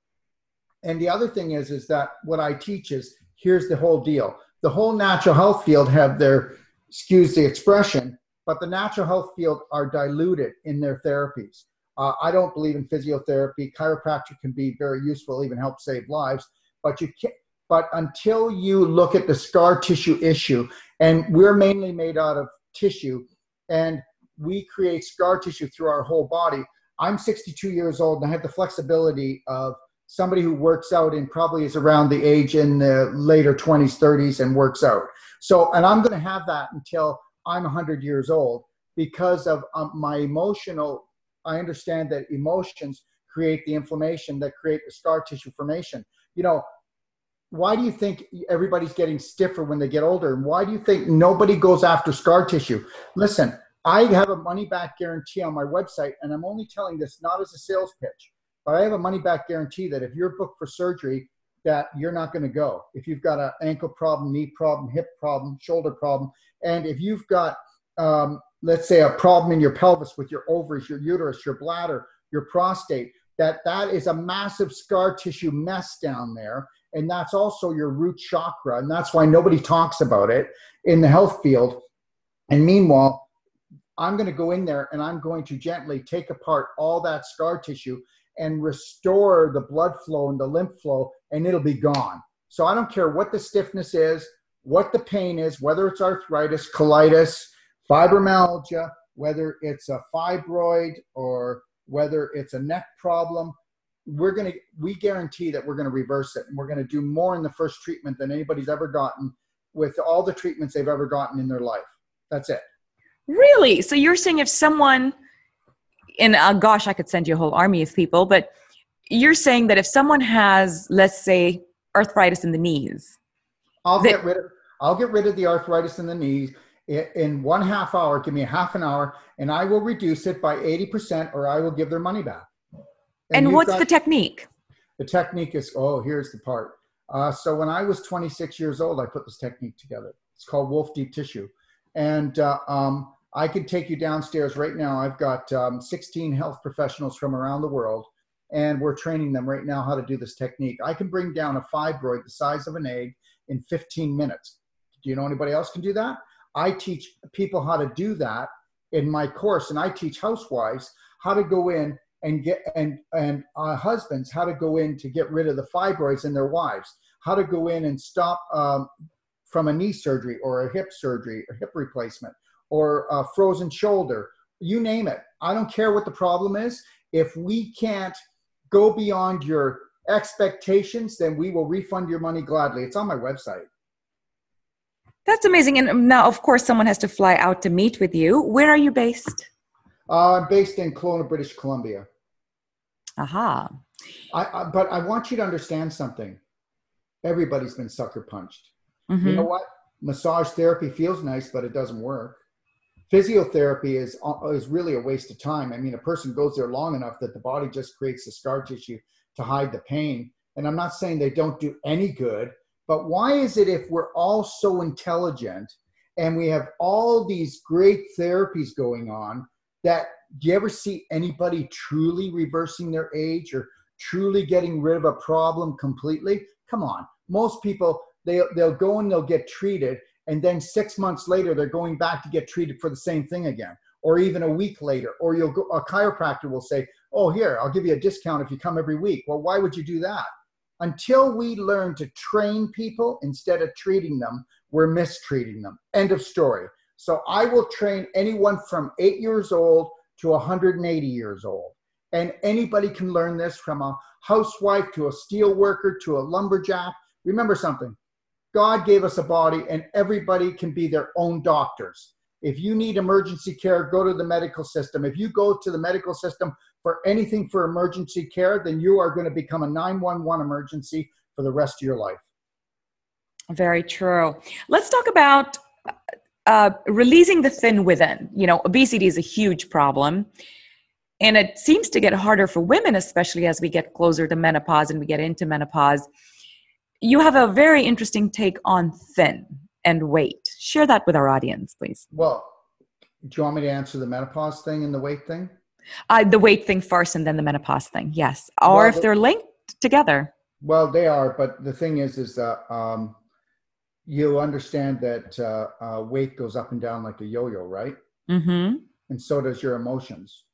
and the other thing is, is that what I teach is here's the whole deal. The whole natural health field have their, excuse the expression, but the natural health field are diluted in their therapies. Uh, I don't believe in physiotherapy. Chiropractic can be very useful, even help save lives. But you can't. But until you look at the scar tissue issue, and we're mainly made out of tissue, and we create scar tissue through our whole body. I'm 62 years old, and I have the flexibility of somebody who works out and probably is around the age in the later 20s, 30s, and works out. So, and I'm going to have that until I'm 100 years old because of um, my emotional. I understand that emotions create the inflammation that create the scar tissue formation. You know, why do you think everybody's getting stiffer when they get older? And why do you think nobody goes after scar tissue? Listen, I have a money back guarantee on my website, and I'm only telling this not as a sales pitch. But I have a money back guarantee that if you're booked for surgery that you're not going to go. If you've got an ankle problem, knee problem, hip problem, shoulder problem, and if you've got, um, let's say, a problem in your pelvis with your ovaries, your uterus, your bladder, your prostate, that that is a massive scar tissue mess down there and that's also your root chakra and that's why nobody talks about it in the health field and meanwhile i'm going to go in there and i'm going to gently take apart all that scar tissue and restore the blood flow and the lymph flow and it'll be gone. So i don't care what the stiffness is what the pain is whether it's arthritis colitis fibromyalgia whether it's a fibroid or whether it's a neck problem we're going to we guarantee that we're going to reverse it. And we're going to do more in the first treatment than anybody's ever gotten with all the treatments they've ever gotten in their life. That's it. Really? So you're saying if someone and uh, gosh i could send you a whole army of people but you're saying that if someone has let's say arthritis in the knees i'll that, get rid of i'll get rid of the arthritis in the knees in one half hour give me a half an hour and i will reduce it by 80% or i will give their money back and, and what's got, the technique? The technique is oh, here's the part. Uh, so when I was 26 years old, I put this technique together. It's called Wolfe Deep Tissue, and uh, um, I can take you downstairs right now. I've got um, 16 health professionals from around the world, and we're training them right now how to do this technique. I can bring down a fibroid the size of an egg in 15 minutes. Do you know anybody else can do that? I teach people how to do that in my course, and I teach housewives how to go in and get and and uh, husbands how to go in to get rid of the fibroids in their wives how to go in and stop um, from a knee surgery or a hip surgery or hip replacement or a frozen shoulder you name it i don't care what the problem is if we can't go beyond your expectations then we will refund your money gladly it's on my website that's amazing and now of course someone has to fly out to meet with you where are you based uh, i'm based in Kelowna british columbia Aha. I, I, but I want you to understand something. Everybody's been sucker punched. Mm-hmm. You know what? Massage therapy feels nice, but it doesn't work. Physiotherapy is uh, is really a waste of time. I mean, a person goes there long enough that the body just creates the scar tissue to hide the pain. And I'm not saying they don't do any good, but why is it if we're all so intelligent and we have all these great therapies going on that do you ever see anybody truly reversing their age or truly getting rid of a problem completely? Come on. Most people, they, they'll go and they'll get treated, and then six months later, they're going back to get treated for the same thing again. Or even a week later, or you'll go, a chiropractor will say, Oh, here, I'll give you a discount if you come every week. Well, why would you do that? Until we learn to train people instead of treating them, we're mistreating them. End of story. So I will train anyone from eight years old to 180 years old. And anybody can learn this from a housewife to a steel worker to a lumberjack. Remember something God gave us a body, and everybody can be their own doctors. If you need emergency care, go to the medical system. If you go to the medical system for anything for emergency care, then you are going to become a 911 emergency for the rest of your life. Very true. Let's talk about uh, releasing the thin within. You know, obesity is a huge problem. And it seems to get harder for women, especially as we get closer to menopause and we get into menopause. You have a very interesting take on thin and weight. Share that with our audience, please. Well, do you want me to answer the menopause thing and the weight thing? Uh, the weight thing first and then the menopause thing, yes. Or well, if they're linked together. Well, they are, but the thing is, is that um, you understand that uh, uh, weight goes up and down like a yo-yo, right? Mm-hmm. And so does your emotions.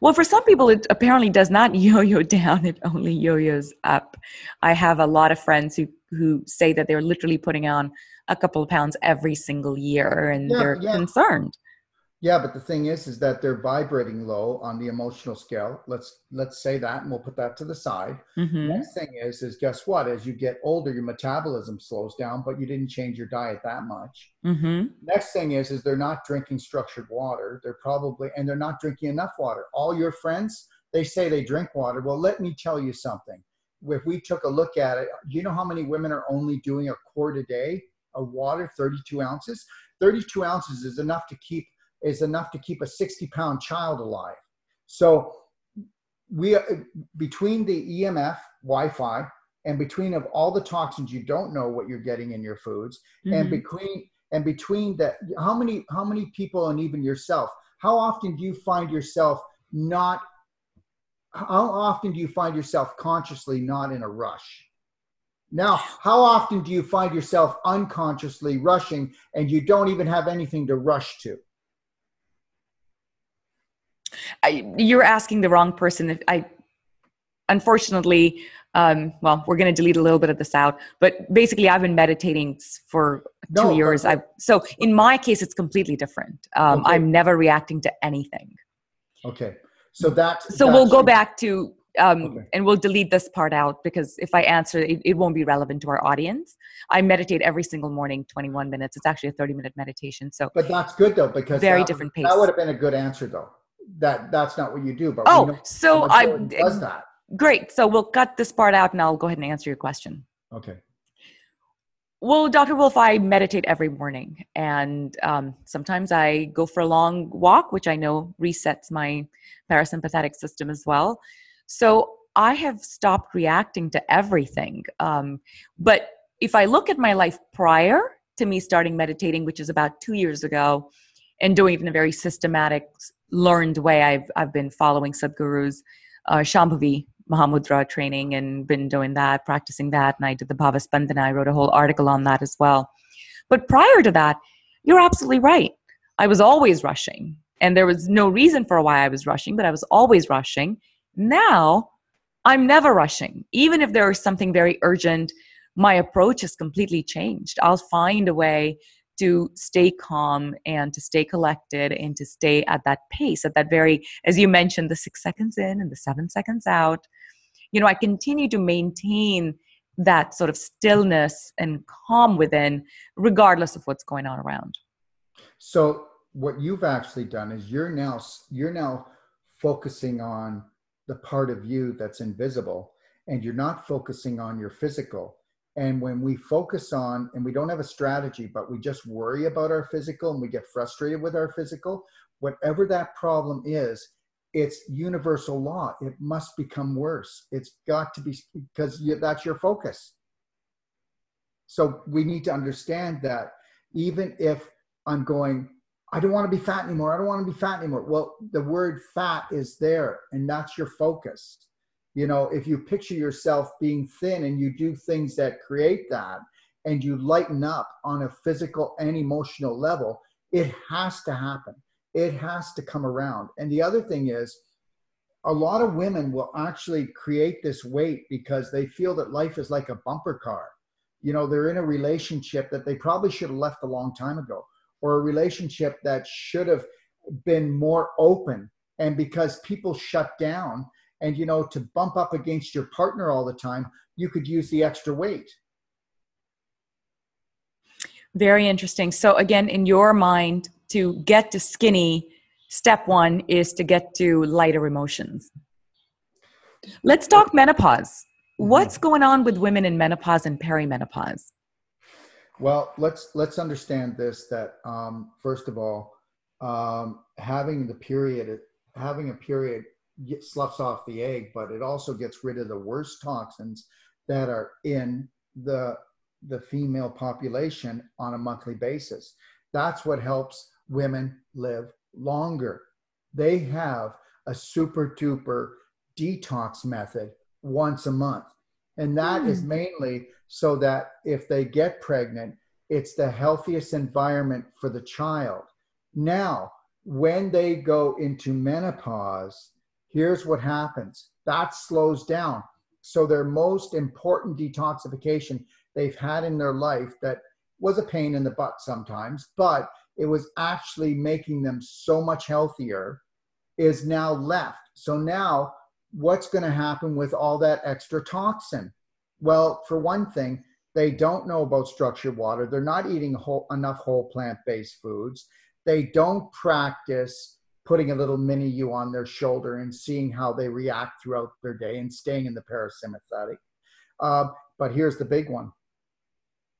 Well, for some people, it apparently does not yo-yo down; it only yo-yos up. I have a lot of friends who who say that they're literally putting on a couple of pounds every single year, and yeah, they're yeah. concerned. Yeah, but the thing is, is that they're vibrating low on the emotional scale. Let's let's say that, and we'll put that to the side. Mm-hmm. Next thing is, is guess what? As you get older, your metabolism slows down, but you didn't change your diet that much. Mm-hmm. Next thing is, is they're not drinking structured water. They're probably and they're not drinking enough water. All your friends, they say they drink water. Well, let me tell you something. If we took a look at it, do you know how many women are only doing a quart a day of water, 32 ounces? 32 ounces is enough to keep is enough to keep a 60 pound child alive. So we between the EMF, Wi-Fi, and between of all the toxins you don't know what you're getting in your foods mm-hmm. and between and between that how many how many people and even yourself how often do you find yourself not how often do you find yourself consciously not in a rush now how often do you find yourself unconsciously rushing and you don't even have anything to rush to I, you're asking the wrong person. If i unfortunately um, well we're going to delete a little bit of this out but basically i've been meditating for two no, years. i so in my case it's completely different. Um, okay. i'm never reacting to anything. Okay. So that so we'll go back to um, okay. and we'll delete this part out because if i answer it, it won't be relevant to our audience. I meditate every single morning 21 minutes. It's actually a 30 minute meditation so but that's good though because very that, different pace that would have been a good answer though that that's not what you do but oh so i does that Great. So we'll cut this part out and I'll go ahead and answer your question. Okay. Well, Dr. Wolfe, I meditate every morning and um, sometimes I go for a long walk, which I know resets my parasympathetic system as well. So I have stopped reacting to everything. Um, but if I look at my life prior to me starting meditating, which is about two years ago, and doing it in a very systematic, learned way, I've, I've been following Sadhguru's uh, Shambhavi Mahamudra training and been doing that, practicing that. And I did the Bhava Spandana. I wrote a whole article on that as well. But prior to that, you're absolutely right. I was always rushing. And there was no reason for why I was rushing, but I was always rushing. Now, I'm never rushing. Even if there is something very urgent, my approach has completely changed. I'll find a way to stay calm and to stay collected and to stay at that pace, at that very, as you mentioned, the six seconds in and the seven seconds out. You know, I continue to maintain that sort of stillness and calm within, regardless of what's going on around. So, what you've actually done is you're now you're now focusing on the part of you that's invisible and you're not focusing on your physical and when we focus on, and we don't have a strategy, but we just worry about our physical and we get frustrated with our physical, whatever that problem is, it's universal law. It must become worse. It's got to be because that's your focus. So we need to understand that even if I'm going, I don't want to be fat anymore. I don't want to be fat anymore. Well, the word fat is there, and that's your focus you know if you picture yourself being thin and you do things that create that and you lighten up on a physical and emotional level it has to happen. It has to come around. And the other thing is a lot of women will actually create this weight because they feel that life is like a bumper car. You know they're in a relationship that they probably should have left a long time ago or a relationship that should have been more open. And because people shut down and you know to bump up against your partner all the time you could use the extra weight. Very interesting. So again in your mind to get to skinny step one is to get to lighter emotions. Let's talk menopause. Mm-hmm. what's going on with women in menopause and perimenopause? Well let's let's understand this that um, first of all um, having the period having a period sloughs off the egg, but it also gets rid of the worst toxins that are in the the female population on a monthly basis. That's what helps women live longer. They have a super duper detox method once a month. And that mm. is hmm. mainly so that if they get pregnant, it's the healthiest environment for the child. Now, when they go into menopause, here's what happens that slows down. So, their most important detoxification they've had in their life that was a pain in the butt sometimes, but it was actually making them so much healthier is now left. So, now what's going to happen with all that extra toxin? Well, for one thing, they don't know about structured water. They're not eating whole, enough whole plant based foods. They don't practice putting a little mini you on their shoulder and seeing how they react throughout their day and staying in the parasympathetic. Uh, but here's the big one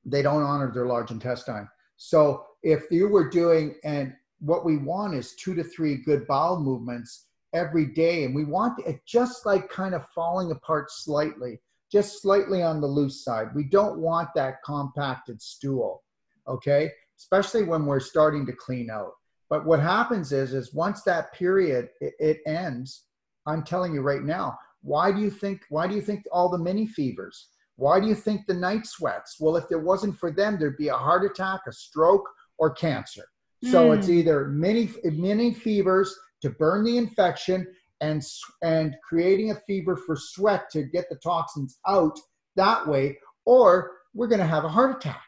they don't honor their large intestine. So if you were doing, and what we want is two to three good bowel movements every day, and we want it just like kind of falling apart slightly. just slightly on the loose side. We don't want that compacted stool, okay? Especially when we're starting to clean out. But what happens is, is once that period it, it ends, I'm telling you right now, why do you think why do you think all the mini fevers? Why do you think the night sweats? Well, if it wasn't for them, there'd be a heart attack, a stroke, or cancer. So mm. it's either mini mini fevers to burn the infection and and creating a fever for sweat to get the toxins out that way, or we're going to have a heart attack.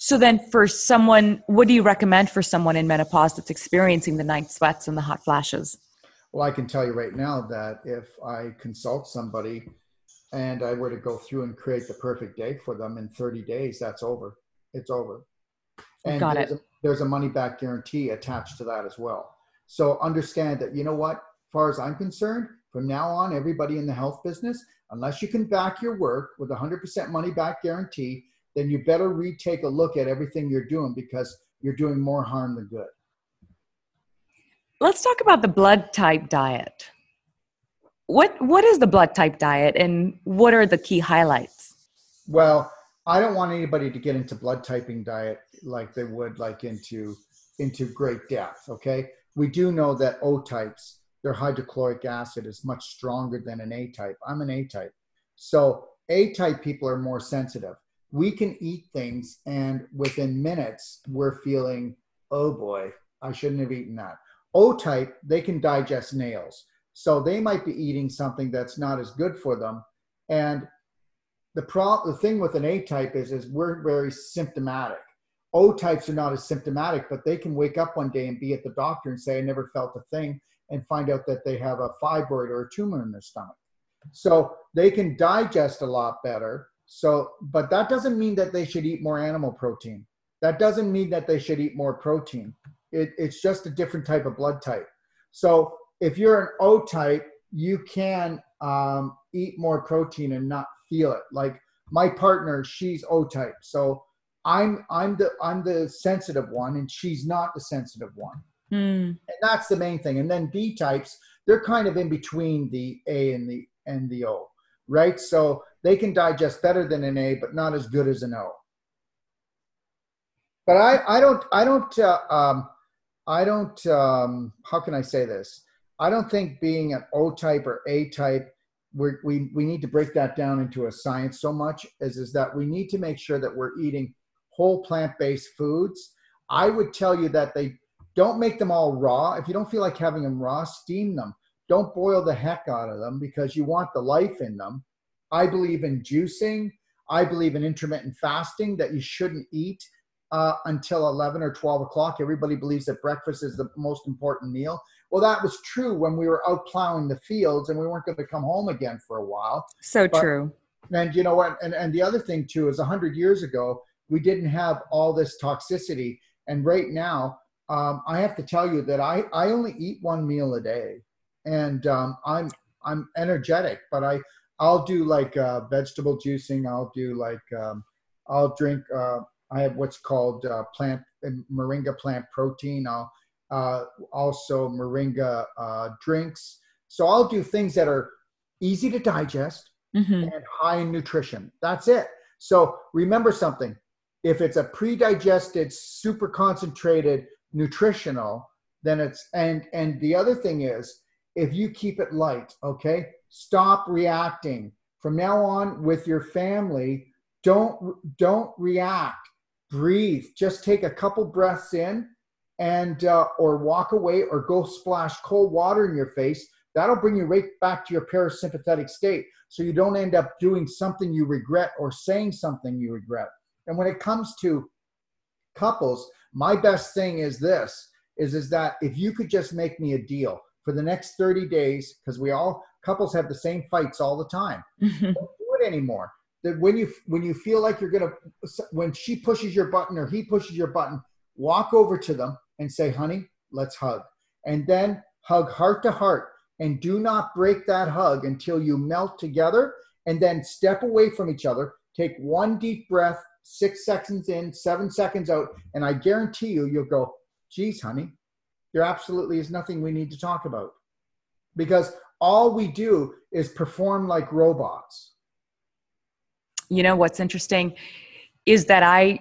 So then, for someone, what do you recommend for someone in menopause that's experiencing the night sweats and the hot flashes? Well, I can tell you right now that if I consult somebody and I were to go through and create the perfect day for them in 30 days, that's over. It's over. And Got there's it. A, there's a money back guarantee attached to that as well. So understand that, you know what, as far as I'm concerned, from now on, everybody in the health business, unless you can back your work with a 100% money back guarantee, then you better retake a look at everything you're doing because you're doing more harm than good. Let's talk about the blood type diet. What what is the blood type diet and what are the key highlights? Well, I don't want anybody to get into blood typing diet like they would like into into great depth, okay? We do know that O types, their hydrochloric acid is much stronger than an A type. I'm an A type. So A type people are more sensitive. We can eat things and within minutes we're feeling, oh boy, I shouldn't have eaten that. O type, they can digest nails. So they might be eating something that's not as good for them. And the pro the thing with an A type is is we're very symptomatic. O types are not as symptomatic, but they can wake up one day and be at the doctor and say, I never felt a thing, and find out that they have a fibroid or a tumor in their stomach. So they can digest a lot better. So, but that doesn't mean that they should eat more animal protein. That doesn't mean that they should eat more protein. It, it's just a different type of blood type. So if you're an O type, you can um, eat more protein and not feel it. Like my partner, she's O type, so I'm I'm the I'm the sensitive one, and she's not the sensitive one. Mm. And that's the main thing. And then B types, they're kind of in between the A and the and the O, right? So they can digest better than an A, but not as good as an O. But I I don't I don't uh, um, I don't, um, how can I say this? I don't think being an O type or A type, we, we need to break that down into a science so much as is that we need to make sure that we're eating whole plant-based foods. I would tell you that they don't make them all raw. If you don't feel like having them raw, steam them. Don't boil the heck out of them because you want the life in them. I believe in juicing. I believe in intermittent fasting that you shouldn't eat uh, until 11 or 12 o'clock. Everybody believes that breakfast is the most important meal. Well, that was true when we were out plowing the fields and we weren't going to come home again for a while. So but, true. And you know what? And, and the other thing, too, is 100 years ago, we didn't have all this toxicity. And right now, um, I have to tell you that I, I only eat one meal a day. And um, I'm, I'm energetic, but I, I'll do like uh, vegetable juicing. I'll do like, um, I'll drink uh, I have what's called uh, plant moringa plant protein. I'll uh, also moringa uh, drinks. So I'll do things that are easy to digest mm-hmm. and high in nutrition. That's it. So remember something: if it's a pre-digested, super concentrated nutritional, then it's and and the other thing is if you keep it light, okay, stop reacting from now on with your family. Don't don't react breathe. Just take a couple breaths in and uh, or walk away or go splash cold water in your face. That'll bring you right back to your parasympathetic state so you don't end up doing something you regret or saying something you regret. And when it comes to couples, my best thing is this is is that if you could just make me a deal for the next 30 days because we all couples have the same fights all the time. Mm-hmm. don't do it anymore. That when you when you feel like you're gonna when she pushes your button or he pushes your button walk over to them and say honey let's hug. And then hug heart to heart. And do not break that hug until you melt together and then step away from each other. Take one deep breath six seconds in seven seconds out and i guarantee you you'll go geez honey there absolutely is nothing we need to talk about. Because all we do is perform like robots. You know what's interesting is that I,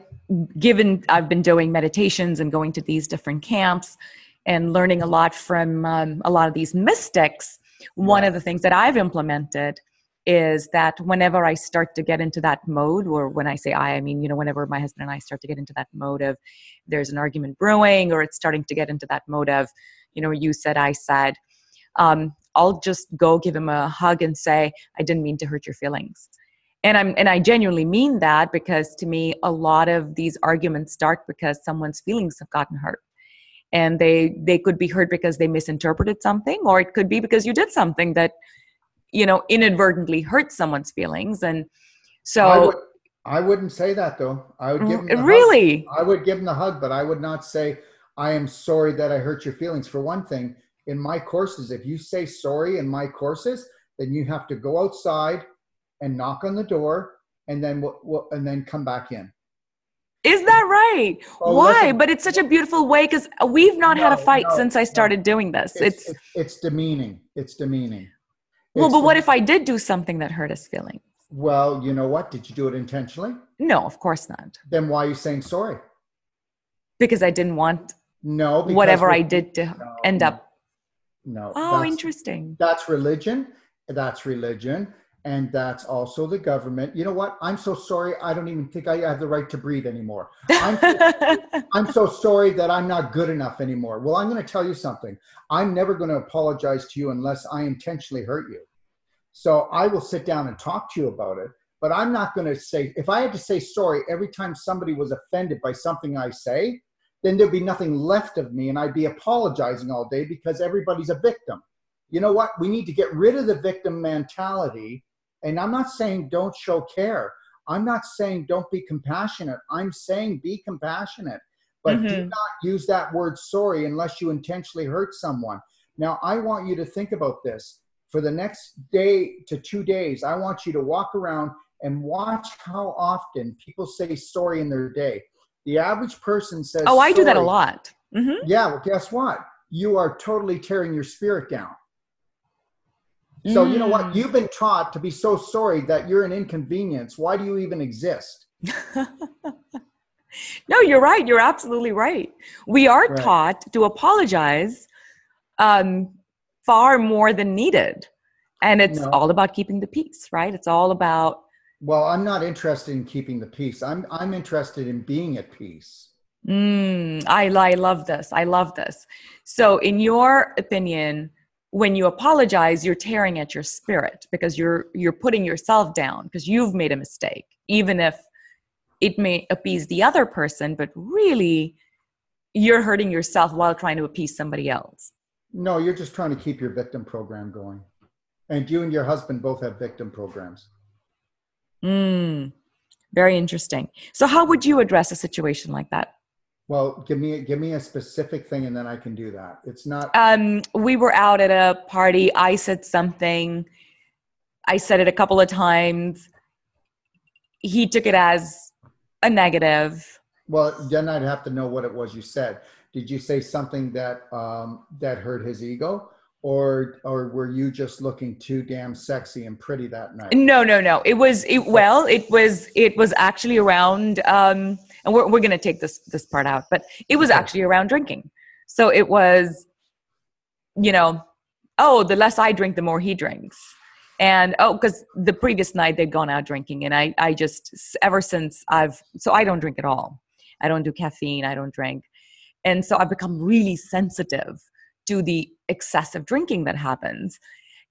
given I've been doing meditations and going to these different camps and learning a lot from um, a lot of these mystics, one of the things that I've implemented is that whenever I start to get into that mode, or when I say I, I mean, you know, whenever my husband and I start to get into that mode of there's an argument brewing, or it's starting to get into that mode of, you know, you said, I said, um, I'll just go give him a hug and say, I didn't mean to hurt your feelings. And I'm and I genuinely mean that because to me, a lot of these arguments start because someone's feelings have gotten hurt. And they they could be hurt because they misinterpreted something or it could be because you did something that you know inadvertently hurt someone's feelings. And so I, would, I wouldn't say that though. I would give mm, him really hug. i would give him the hug but i would not say i am sorry that i hurt your feelings. For one thing in my courses if you say sorry in my courses then you have to go outside and knock on the door and then and then come back in is that right? Oh, Why? Listen, but it's such a beautiful way because we've not no, had a fight no, since I started no. doing this. It's it's, it's demeaning. It's demeaning. Well, but what if I did do something that hurt his feelings? Well, you know what? Did you do it intentionally? No, of course not. Then why are you saying sorry? Because I didn't want no whatever I did to end up. No. Oh, interesting. That's religion. That's religion and that's also the government. You know what? I'm so sorry. I don't even think I have the right to breathe anymore. I'm, I'm so sorry that I'm not good enough anymore. Well, I'm going to tell you something. I'm never going to apologize to you unless I intentionally hurt you. So I will sit down and talk to you about it. But I'm not going to say, if I had to say sorry every time somebody was offended by something I say, then there'd be nothing left of me and I'd be apologizing all day because everybody's a victim. You know what? We need to get rid of the victim mentality and I'm not saying don't show care. I'm not saying don't be compassionate. I'm saying be compassionate, but mm-hmm. do not use that word sorry unless you intentionally hurt someone. Now, I want you to think about this. For the next day to two days, I want you to walk around and watch how often people say sorry in their day. The average person says, Oh, I do that a lot. Mm-hmm. Yeah, well, guess what? You are totally tearing your spirit down. So, mm. you know what? Mm. You've been taught to be so sorry that you're an inconvenience. Why do you even exist? no, you're right. You're absolutely right. We are right. taught to apologize um, far more than needed. And it's no. all about keeping the peace, right? It's all about. Well, I'm not interested in keeping the peace. I'm, I'm interested in being at peace. Mm, I, I love this. I love this. So, in your opinion, when you apologize you're tearing at your spirit because you're you're putting yourself down because you've made a mistake even if it may appease the other person but really you're hurting yourself while trying to appease somebody else no you're just trying to keep your victim program going and you and your husband both have victim programs mm, very interesting so how would you address a situation like that well, give me give me a specific thing, and then I can do that. It's not. Um, we were out at a party. I said something. I said it a couple of times. He took it as a negative. Well, then I'd have to know what it was you said. Did you say something that um, that hurt his ego, or or were you just looking too damn sexy and pretty that night? No, no, no. It was it. Well, it was it was actually around. Um, and we're, we're going to take this this part out but it was actually around drinking so it was you know oh the less i drink the more he drinks and oh because the previous night they'd gone out drinking and i i just ever since i've so i don't drink at all i don't do caffeine i don't drink and so i've become really sensitive to the excessive drinking that happens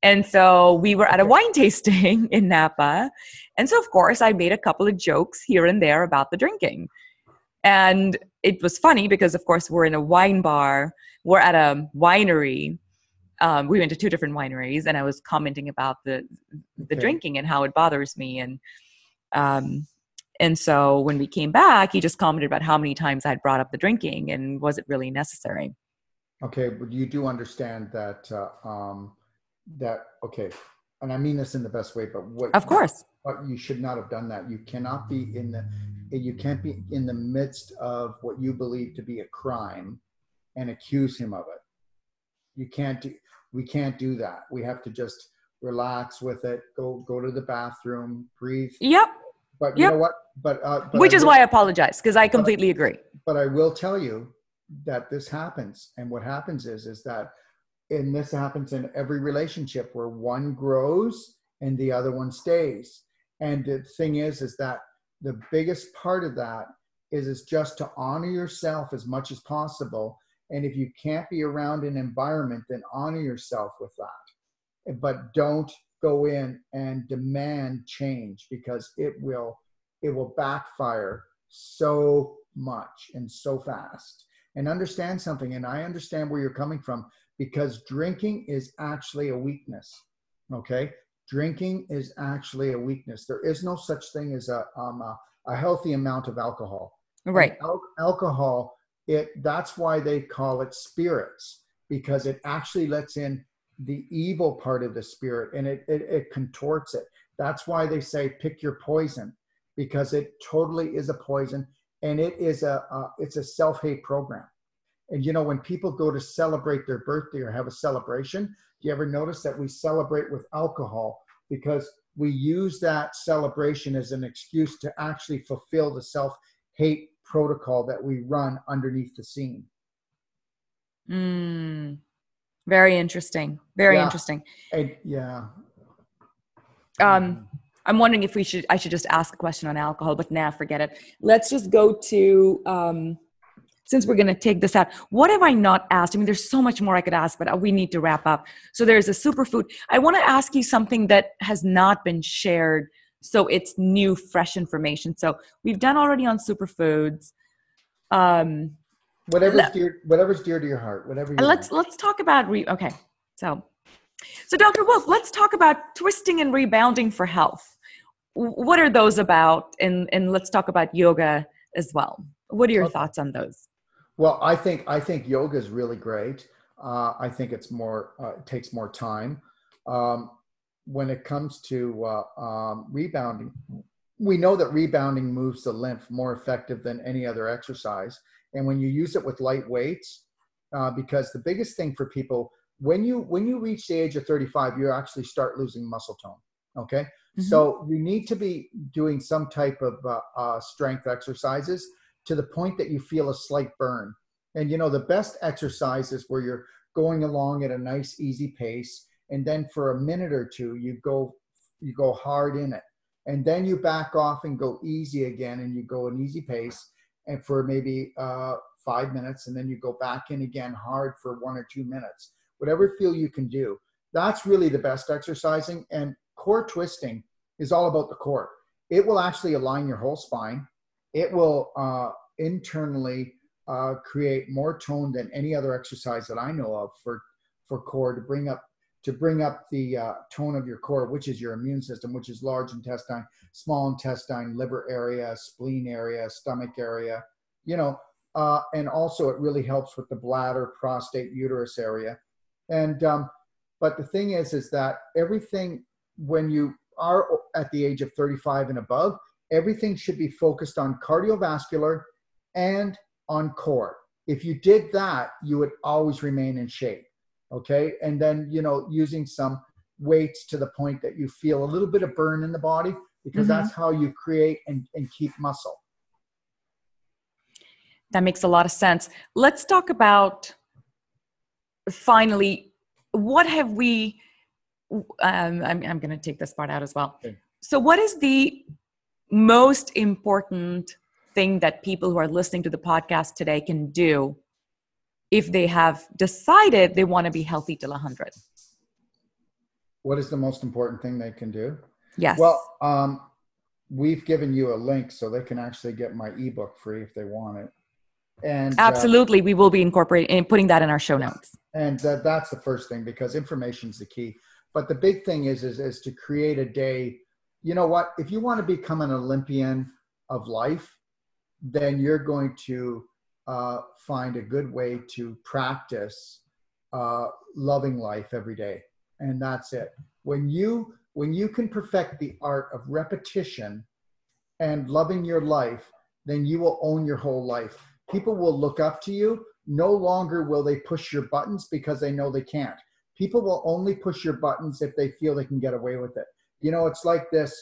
and so we were at a wine tasting in Napa. And so, of course, I made a couple of jokes here and there about the drinking. And it was funny because, of course, we're in a wine bar, we're at a winery. Um, we went to two different wineries, and I was commenting about the the okay. drinking and how it bothers me, and um, and so when we came back, he just commented about how many times I'd brought up the drinking and was it really necessary. Okay, but you do understand that uh, um, that okay, and I mean this in the best way, but what of course, but you should not have done that. You cannot be in the you can't be in the midst of what you believe to be a crime and accuse him of it. You can't do, we can't do that. We have to just relax with it. Go go to the bathroom, breathe. Yep. But you Yep. know what? But, uh, but Which I is will- why I apologize because I completely agree. but I will tell you that this happens. And what happens is, is that, and this happens in every relationship where one grows and the other one stays. And the thing is, is that the biggest part of that is, is just to honor yourself as much as possible. And if you can't be around an environment, then honor yourself with that. But don't go in and demand change because it will, it will backfire so much and so fast and understand something and i understand where you're coming from because drinking is actually a weakness okay? Drinking is actually a weakness. There is no such thing as a um, a, a healthy amount of alcohol. Right. Al- alcohol it that's why they call it spirits because it actually lets in the evil part of the spirit and it, it, it contorts it. That's why they say pick your poison because it totally is a poison and it is a uh, it's a self-hate program and you know when people go to celebrate their birthday or have a celebration do you ever notice that we celebrate with alcohol because we use that celebration as an excuse to actually fulfill the self-hate protocol that we run underneath the scene Mm, very interesting. Very Yeah. interesting. and yeah Um, I'm wondering if we should I should just ask a question on alcohol, but now forget it. Let's just go to um, since we're going to take this out. What have I not asked? I mean, there's so much more I could ask, but uh, we need to wrap up. So there's a superfood. I want to ask you something that has not been shared, so it's new, fresh information. So we've done already on superfoods. Um, whatever's dear whatever's dear to your heart whatever you let's want. let's talk about re okay so so dr Wolfe let's talk about twisting and rebounding for health what are those about and and let's talk about yoga as well what are your thoughts on those Well, I think I think yoga is really great. Uh, I think it's more uh, it takes more time. Um, when it comes to uh, um, rebounding, we know that rebounding moves the lymph more effective than any other exercise. And when you use it with light weights, uh, because the biggest thing for people when you when you reach the age of 35, you actually start losing muscle tone. Okay, Mhm. so you need to be doing some type of uh, uh, strength exercises to the point that you feel a slight burn. And you know, the best exercise is where you're going along at a nice, easy pace, and then for a minute or two, you go you go hard in it, and then you back off and go easy again, and you go an easy pace, and for maybe uh, five minutes, and then you go back in again hard for one or two minutes. Whatever feel you can do. That's really the best exercising. And core twisting is all about the core. It will actually align your whole spine. It will uh, internally uh, create more tone than any other exercise that I know of for for core to bring up to bring up the uh, tone of your core, which is your immune system, which is large intestine, small intestine, liver area, spleen area, stomach area, you know, uh, and also it really helps with the bladder, prostate, uterus area, and um, but the thing is, is that everything when you are at the age of 35 and above, everything should be focused on cardiovascular and on core. If you did that, you would always remain in shape. Okay. And then, you know, using some weights to the point that you feel a little bit of burn in the body because Mhm. that's how you create and, and keep muscle. that makes a lot of sense let's talk about finally what have we um, i'm, I'm going to take this part out as well. Okay. so what is the most important thing that people who are listening to the podcast today can do if they have decided they want to be healthy till 100 What is the most important thing they can do? yes. Well, um, we've given you a link so they can actually get my ebook free if they want it. And uh, absolutely. We will be incorporating and putting that in our show notes. And that, that's the first thing because information is the key but the big thing is, is is to create a day. You know what? If you want to become an olympian of life then you're going to uh, find a good way to practice uh, loving life every day and that's it. When you when you can perfect the art of repetition and loving your life then you will own your whole life. People will look up to you. No longer will they push your buttons because they know they can't People will only push your buttons if they feel they can get away with it. You know, it's like this.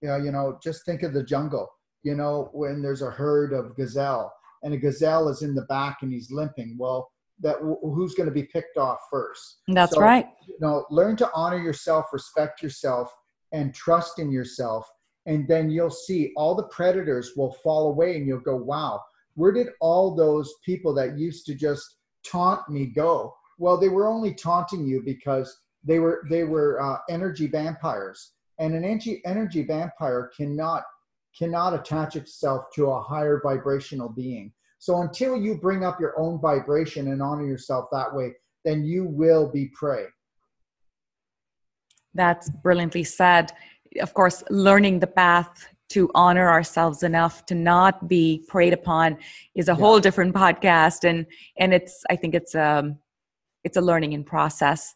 You know, you know, just think of the jungle. You know, when there's a herd of gazelle and a gazelle is in the back and he's limping. Well, that who's going to be picked off first? That's so, right. You know, learn to honor yourself, respect yourself, and trust in yourself, and then you'll see all the predators will fall away, and you'll go, "Wow, where did all those people that used to just taunt me go?" Well, they were only taunting you because they were they were uh, energy vampires, and an energy energy vampire cannot cannot attach itself to a higher vibrational being. So until you bring up your own vibration and honor yourself that way, then you will be prey. That's brilliantly said. Of course, learning the path to honor ourselves enough to not be preyed upon is a yeah. whole different podcast and and it's i think it's um, it's a learning in process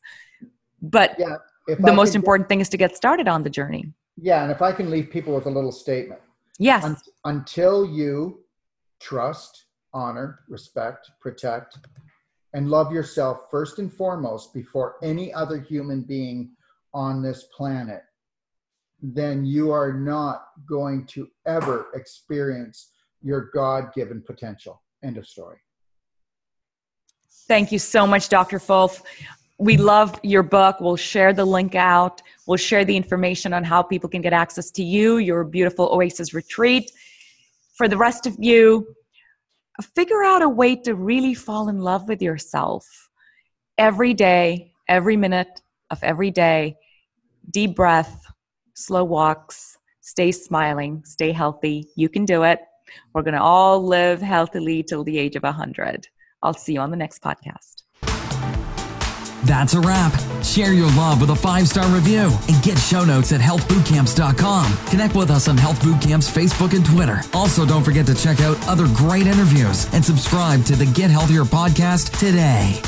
but yeah, the I most important thing is to get started on the journey yeah and if i can leave people with a little statement yes un- until you trust honor respect protect and love yourself first and foremost before any other human being on this planet then you are not going to ever experience your God given potential. End of story. Thank you so much, Dr. Wolfe. We love your book. We'll share the link out. We'll share the information on how people can get access to you, your beautiful Oasis retreat. For the rest of you, figure out a way to really fall in love with yourself every day, every minute of every day. Deep breath, slow walks, stay smiling, stay healthy. You can do it. We're going to all live healthily till the age of 100. I'll see you on the next podcast. That's a wrap. Share your love with a five star review and get show notes at healthbootcamps.com. Connect with us on Health Bootcamps Facebook and Twitter. Also, don't forget to check out other great interviews and subscribe to the Get Healthier podcast today.